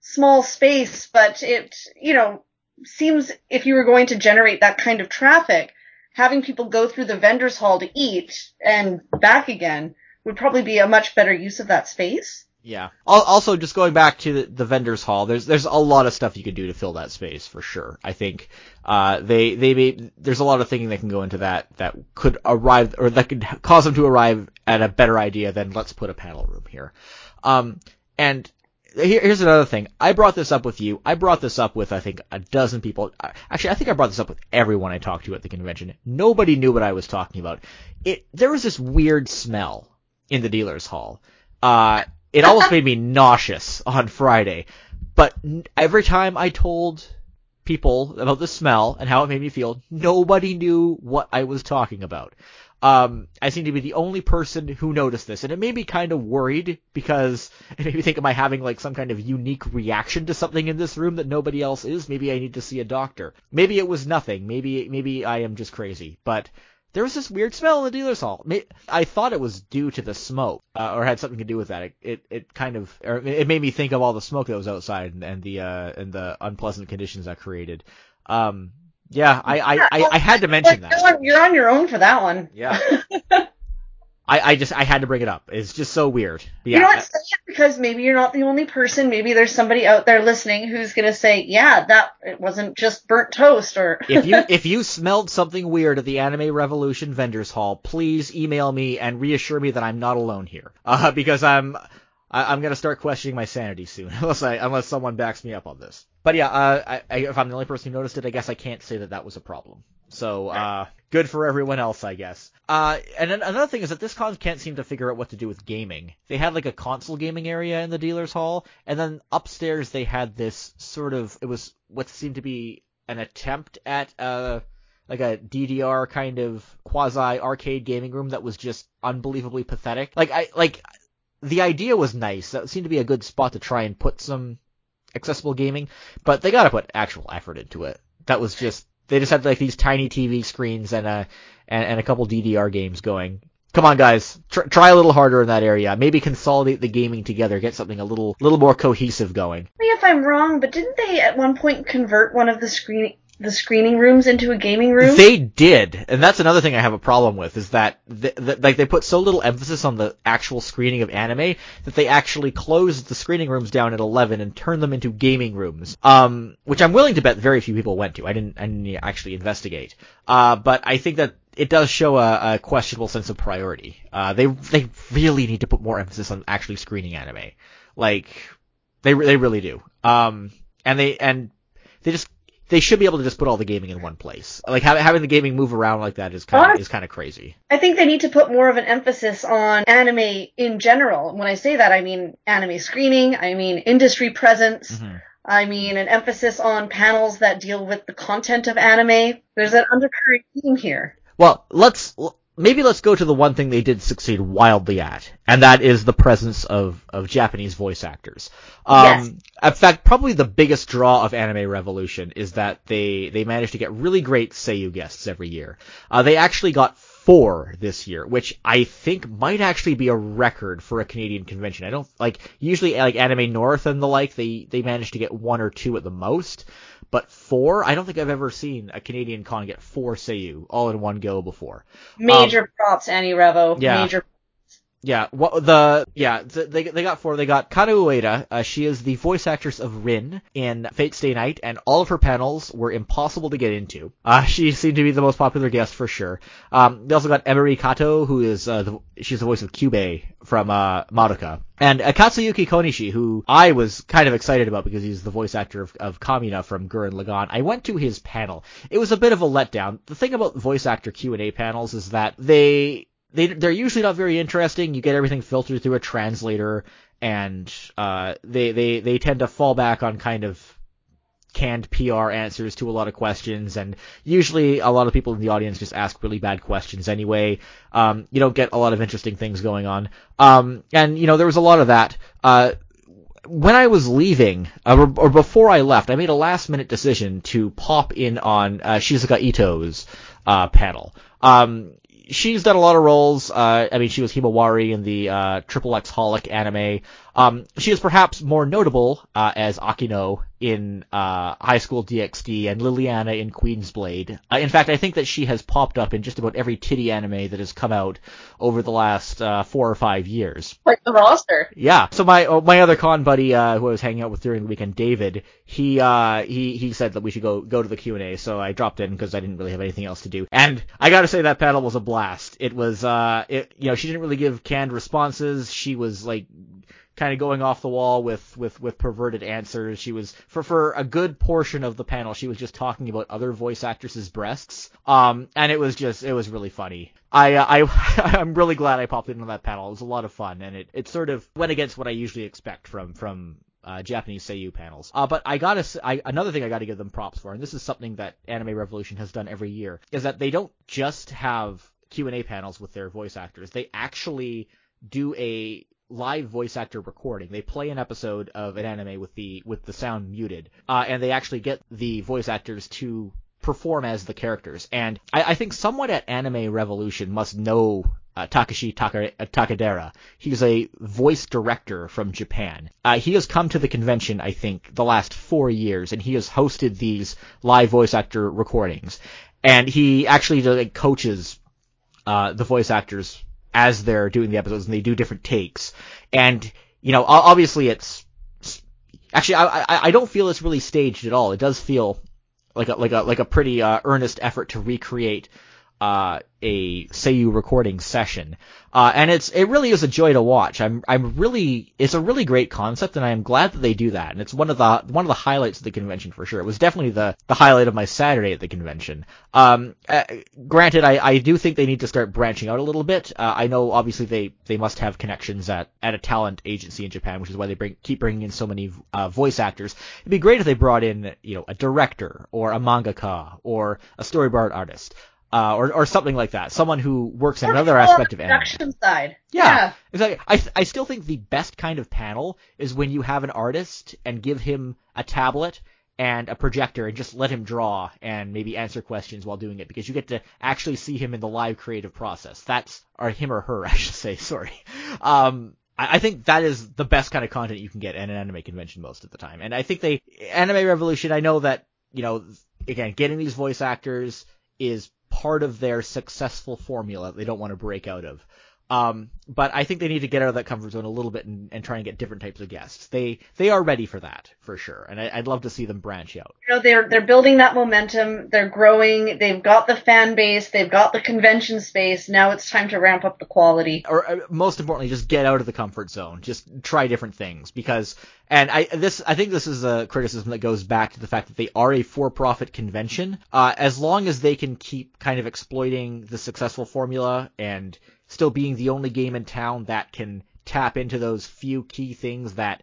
small space, but it you know seems if you were going to generate that kind of traffic, having people go through the vendors hall to eat and back again would probably be a much better use of that space. Yeah. Also, just going back to the, vendors hall, there's there's a lot of stuff you could do to fill that space for sure. I think uh, they they may, there's a lot of thinking that can go into that that could arrive or that could cause them to arrive at a better idea than let's put a panel room here. Um, and here, here's another thing. I brought this up with you. I brought this up with I think a dozen people. Actually, I think I brought this up with everyone I talked to at the convention. Nobody knew what I was talking about. It there was this weird smell in the dealers hall. Uh, it almost made me nauseous on Friday. But every time I told people about the smell and how it made me feel, nobody knew what I was talking about. Um, I seem to be the only person who noticed this, and it made me kind of worried because it made me think, am I having like some kind of unique reaction to something in this room that nobody else is? Maybe I need to see a doctor. Maybe it was nothing. Maybe maybe I am just crazy. But there was this weird smell in the dealer's hall. I thought it was due to the smoke, uh, or had something to do with that. It, it, it kind of, it made me think of all the smoke that was outside and, and the, uh, and the unpleasant conditions that created. Um, yeah, I, I, I, I had to mention that. You're on your own for that one. Yeah. I, I just I had to bring it up. It's just so weird. Yeah. You know what? Because maybe you're not the only person. Maybe there's somebody out there listening who's gonna say, "Yeah, that it wasn't just burnt toast." Or if you if you smelled something weird at the Anime Revolution Vendors Hall, please email me and reassure me that I'm not alone here. Uh, because I'm I, am gonna start questioning my sanity soon, unless I unless someone backs me up on this. But yeah, uh, I, I, if I'm the only person who noticed it, I guess I can't say that that was a problem. So, uh, good for everyone else, I guess. Uh, and then another thing is that this con can't seem to figure out what to do with gaming. They had like a console gaming area in the dealer's hall, and then upstairs they had this sort of, it was what seemed to be an attempt at, uh, like a DDR kind of quasi arcade gaming room that was just unbelievably pathetic. Like I, like, the idea was nice. That seemed to be a good spot to try and put some accessible gaming, but they gotta put actual effort into it. That was just they just had like these tiny TV screens and a and, and a couple DDR games going. Come on, guys, try, try a little harder in that area. Maybe consolidate the gaming together, get something a little little more cohesive going. Me if I'm wrong, but didn't they at one point convert one of the screen the screening rooms into a gaming room? They did, and that's another thing I have a problem with is that th- th- like they put so little emphasis on the actual screening of anime that they actually closed the screening rooms down at 11 and turned them into gaming rooms. Um, which I'm willing to bet very few people went to. I didn't, I didn't actually investigate. Uh, but I think that it does show a, a questionable sense of priority. Uh, they they really need to put more emphasis on actually screening anime. Like they they really do. Um, and they and they just they should be able to just put all the gaming in one place. Like having having the gaming move around like that is kind of, is kind of crazy. I think they need to put more of an emphasis on anime in general. When I say that, I mean anime screening. I mean industry presence. Mm-hmm. I mean, an emphasis on panels that deal with the content of anime. There's an undercurrent theme here. Well, let's maybe let's go to the one thing they did succeed wildly at, and that is the presence of, of Japanese voice actors. Um, Yes. In fact, probably the biggest draw of Anime Revolution is that they, they managed to get really great Seiyu guests every year. Uh, they actually got four this year, which I think might actually be a record for a Canadian convention. I don't, like, usually like Anime North and the like, they, they manage to get one or two at the most. But four, I don't think I've ever seen a Canadian con get four Seiyu all in one go before. Major um, props, AniRevo. yeah. Major. Yeah, what the yeah they they got four. They got Kana Ueda. Uh, she is the voice actress of Rin in Fate Stay Night, and all of her panels were impossible to get into. Uh, she seemed to be the most popular guest for sure. Um, they also got Emiri Kato, who is uh, the, she's the voice of Kyubey from uh, Madoka, and uh, Katsuyuki Konishi, who I was kind of excited about because he's the voice actor of, of Kamina from Gurren Lagann. I went to his panel. It was a bit of a letdown. The thing about voice actor Q and A panels is that they they they're usually not very interesting. You get everything filtered through a translator, and uh, they they they tend to fall back on kind of canned PR answers to a lot of questions, and usually a lot of people in the audience just ask really bad questions anyway. Um, you don't get a lot of interesting things going on. Um, and you know there was a lot of that. Uh, when I was leaving, uh, or, or before I left, I made a last minute decision to pop in on uh, Shizuka Ito's uh, panel. Um, she's done a lot of roles. Uh, I mean, she was Himawari in the uh, Triple X Holic anime. Um, she is perhaps more notable uh, as Akeno in uh, High School DxD and Liliana in Queen's Blade. Uh, in fact, I think that she has popped up in just about every titty anime that has come out over the last uh, four or five years. Like the roster. Yeah. So my oh, my other con buddy uh, who I was hanging out with during the weekend, David, he uh, he he said that we should go go to the Q and A. So I dropped in because I didn't really have anything else to do. And I got to say that panel was a blast. It was uh, it you know she didn't really give canned responses. She was like kind of going off the wall with, with, with perverted answers. She was for for a good portion of the panel, she was just talking about other voice actresses' breasts. Um, and it was just it was really funny. I uh, I I'm really glad I popped into that panel. It was a lot of fun, and it it sort of went against what I usually expect from from uh, Japanese Seiyu panels. Uh, but I gotta, I, another thing I gotta give them props for, and this is something that Anime Revolution has done every year, is that they don't just have Q&A panels with their voice actors. They actually do a live voice actor recording. They play an episode of an anime with the with the sound muted, uh, and they actually get the voice actors to perform as the characters. And I, I think someone at Anime Revolution must know uh, Takashi Taka, uh, Takadera. He's a voice director from Japan. Uh, he has come to the convention, I think, the last four years, and he has hosted these live voice actor recordings. And he actually like, coaches uh, the voice actors as they're doing the episodes, and they do different takes. And you know, obviously, it's actually I, I don't feel it's really staged at all. It does feel like a like a like a pretty uh, earnest effort to recreate uh, a Seiyu recording session. Uh, and it's it really is a joy to watch. I'm I'm really it's a really great concept, and I am glad that they do that. And it's one of the one of the highlights of the convention for sure. It was definitely the the highlight of my Saturday at the convention. Um, uh, granted, I, I do think they need to start branching out a little bit. Uh, I know obviously they they must have connections at at a talent agency in Japan, which is why they bring keep bringing in so many uh, voice actors. It'd be great if they brought in you know a director or a mangaka or a storyboard artist uh, or or something like that. Someone who works in another aspect of anime. production side. Yeah, exactly. I I still think the best kind of panel is when you have an artist and give him a tablet and a projector and just let him draw and maybe answer questions while doing it because you get to actually see him in the live creative process. That's or him or her, I should say. Sorry. Um, I I think that is the best kind of content you can get at an anime convention most of the time. And I think they, Anime Revolution, I know that, you know, again, getting these voice actors is part of their successful formula they don't want to break out of. Um, but I think they need to get out of that comfort zone a little bit and, and try and get different types of guests. They they are ready for that for sure, and I, I'd love to see them branch out. You know, they're they're building that momentum. They're growing. They've got the fan base. They've got the convention space. Now it's time to ramp up the quality. or uh, most importantly, just get out of the comfort zone. Just try different things because, and I this I think this is a criticism that goes back to the fact that they are a for-profit convention. Uh, as long as they can keep kind of exploiting the successful formula and still being the only game in town that can tap into those few key things that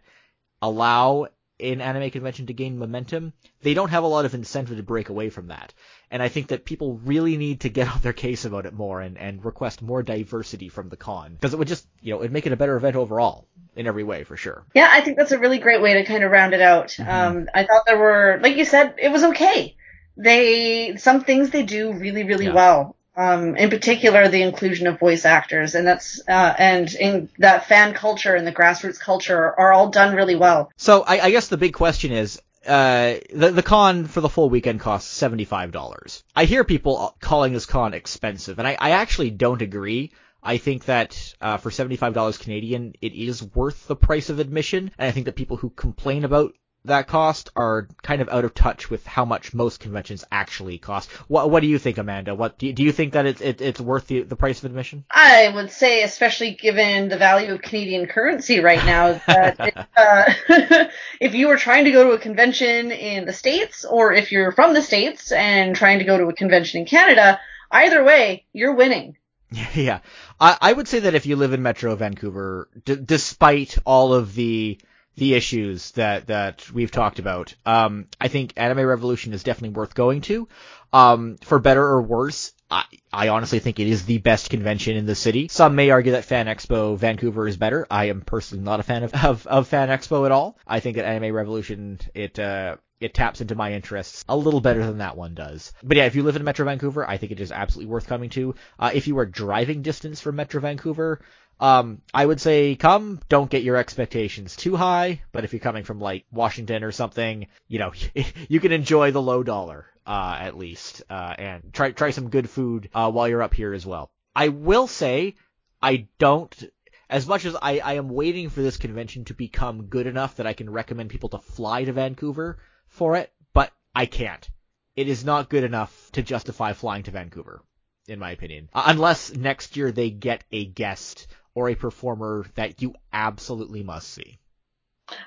allow an anime convention to gain momentum, they don't have a lot of incentive to break away from that. And I think that people really need to get on their case about it more and, and request more diversity from the con. Because it would just, you know, it'd make it a better event overall in every way for sure. Yeah, I think that's a really great way to kind of round it out. Mm-hmm. Um, I thought there were, like you said, it was okay. They, some things they do really, really yeah. well. Um, in particular, the inclusion of voice actors, and that's uh, and in that fan culture and the grassroots culture are all done really well. So I, I guess the big question is, uh, the the con for the full weekend costs seventy five dollars. I hear people calling this con expensive, and I, I actually don't agree. I think that uh, for seventy five dollars Canadian, it is worth the price of admission, and I think that people who complain about that cost are kind of out of touch with how much most conventions actually cost. What What do you think, Amanda? What do you, do you think that it's it, it's worth the, the price of admission? I would say, especially given the value of Canadian currency right now, that it, uh, if you were trying to go to a convention in the states, or if you're from the states and trying to go to a convention in Canada, either way, you're winning. Yeah, I, I would say that if you live in Metro Vancouver, d- despite all of the the issues that that we've talked about. Um, I think Anime Revolution is definitely worth going to. Um, for better or worse, I, I honestly think it is the best convention in the city. Some may argue that Fan Expo Vancouver is better. I am personally not a fan of, of, of Fan Expo at all. I think that Anime Revolution, it, uh, it taps into my interests a little better than that one does. But yeah, if you live in Metro Vancouver, I think it is absolutely worth coming to. Uh, if you are driving distance from Metro Vancouver, um, I would say come, don't get your expectations too high, but if you're coming from like Washington or something, you know, you can enjoy the low dollar, uh, at least, uh, and try, try some good food, uh, while you're up here as well. I will say, I don't, as much as I, I am waiting for this convention to become good enough that I can recommend people to fly to Vancouver for it, but I can't. It is not good enough to justify flying to Vancouver in my opinion. Uh, unless next year they get a guest or a performer that you absolutely must see.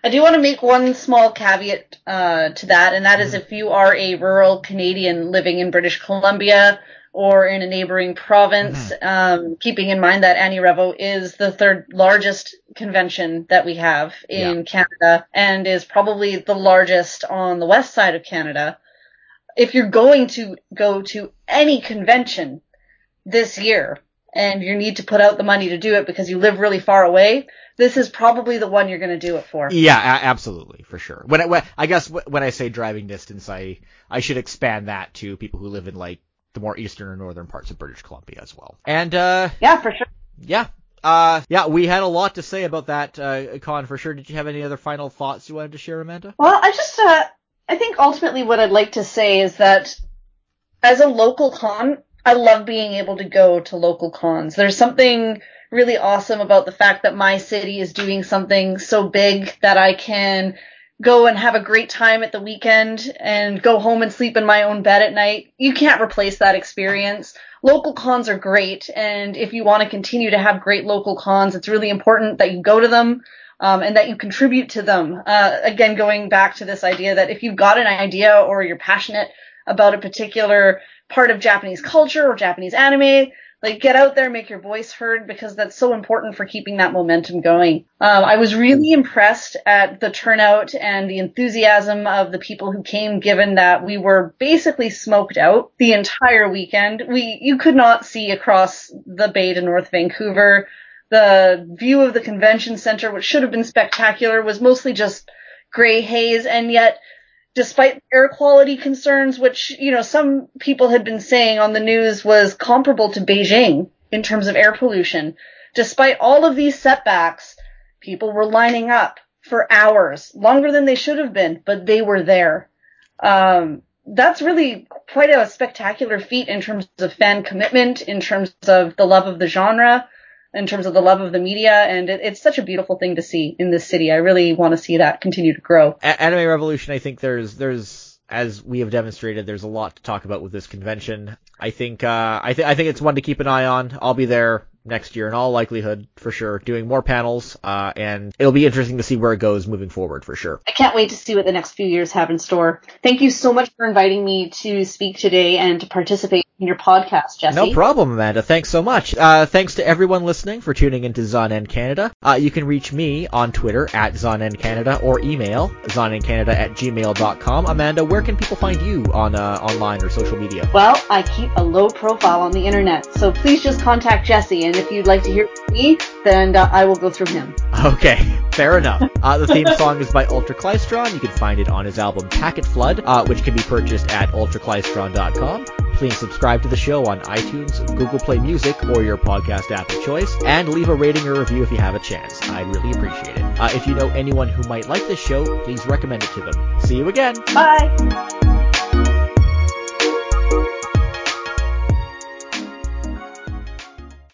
I do want to make one small caveat uh, to that, and that is mm-hmm. if you are a rural Canadian living in British Columbia or in a neighboring province, mm-hmm. um, keeping in mind that AniRevo is the third largest convention that we have in yeah. Canada and is probably the largest on the west side of Canada. If you're going to go to any convention this year, and you need to put out the money to do it because you live really far away, this is probably the one you're going to do it for. Yeah, absolutely, for sure. When I, when, I guess when I say driving distance, I I should expand that to people who live in like the more eastern or northern parts of British Columbia as well. And uh, yeah, for sure. Yeah. Uh, yeah, we had a lot to say about that uh, con for sure. Did you have any other final thoughts you wanted to share, Amanda? Well, I just, uh, I think ultimately what I'd like to say is that as a local con, I love being able to go to local cons. There's something really awesome about the fact that my city is doing something so big that I can go and have a great time at the weekend and go home and sleep in my own bed at night. You can't replace that experience. Local cons are great, and if you want to continue to have great local cons, it's really important that you go to them. Um, and that you contribute to them. Uh, again, going back to this idea that if you've got an idea or you're passionate about a particular part of Japanese culture or Japanese anime. Like get out there, make your voice heard because that's so important for keeping that momentum going. Um, I was really impressed at the turnout and the enthusiasm of the people who came, given that we were basically smoked out the entire weekend. We you could not see across the bay to North Vancouver. The view of the convention center, which should have been spectacular, was mostly just gray haze, and yet despite air quality concerns, which, you know, some people had been saying on the news was comparable to Beijing in terms of air pollution. Despite all of these setbacks, people were lining up for hours, longer than they should have been, but they were there. Um, that's really quite a spectacular feat in terms of fan commitment, in terms of the love of the genre in terms of the love of the media, and it, it's such a beautiful thing to see in this city. I really want to see that continue to grow. A- Anime Revolution, I think there's there's as we have demonstrated, there's a lot to talk about with this convention. I think uh, I think I think it's one to keep an eye on. I'll be there next year in all likelihood for sure, doing more panels, uh, and it'll be interesting to see where it goes moving forward for sure. I can't wait to see what the next few years have in store. Thank you so much for inviting me to speak today and to participate in your podcast, Jesse. No problem, Amanda. Thanks so much. Uh, thanks to everyone listening for tuning into Zonen Canada. Uh, you can reach me on Twitter at Zonen Canada or email zonencanada at gmail.com. Amanda, where can people find you on uh, online or social media? Well, I keep a low profile on the internet, so please just contact Jesse, and if you'd like to hear from me, then uh, I will go through him. Okay, fair enough. Uh, the theme song is by Ultraklystron. You can find it on his album Packet Flood, uh, which can be purchased at ultraklystron.com. Please subscribe to the show on iTunes, Google Play Music, or your podcast app of choice, and leave a rating or review if you have a chance. I'd really appreciate it. Uh, if you know anyone who might like this show, please recommend it to them. See you again. Bye.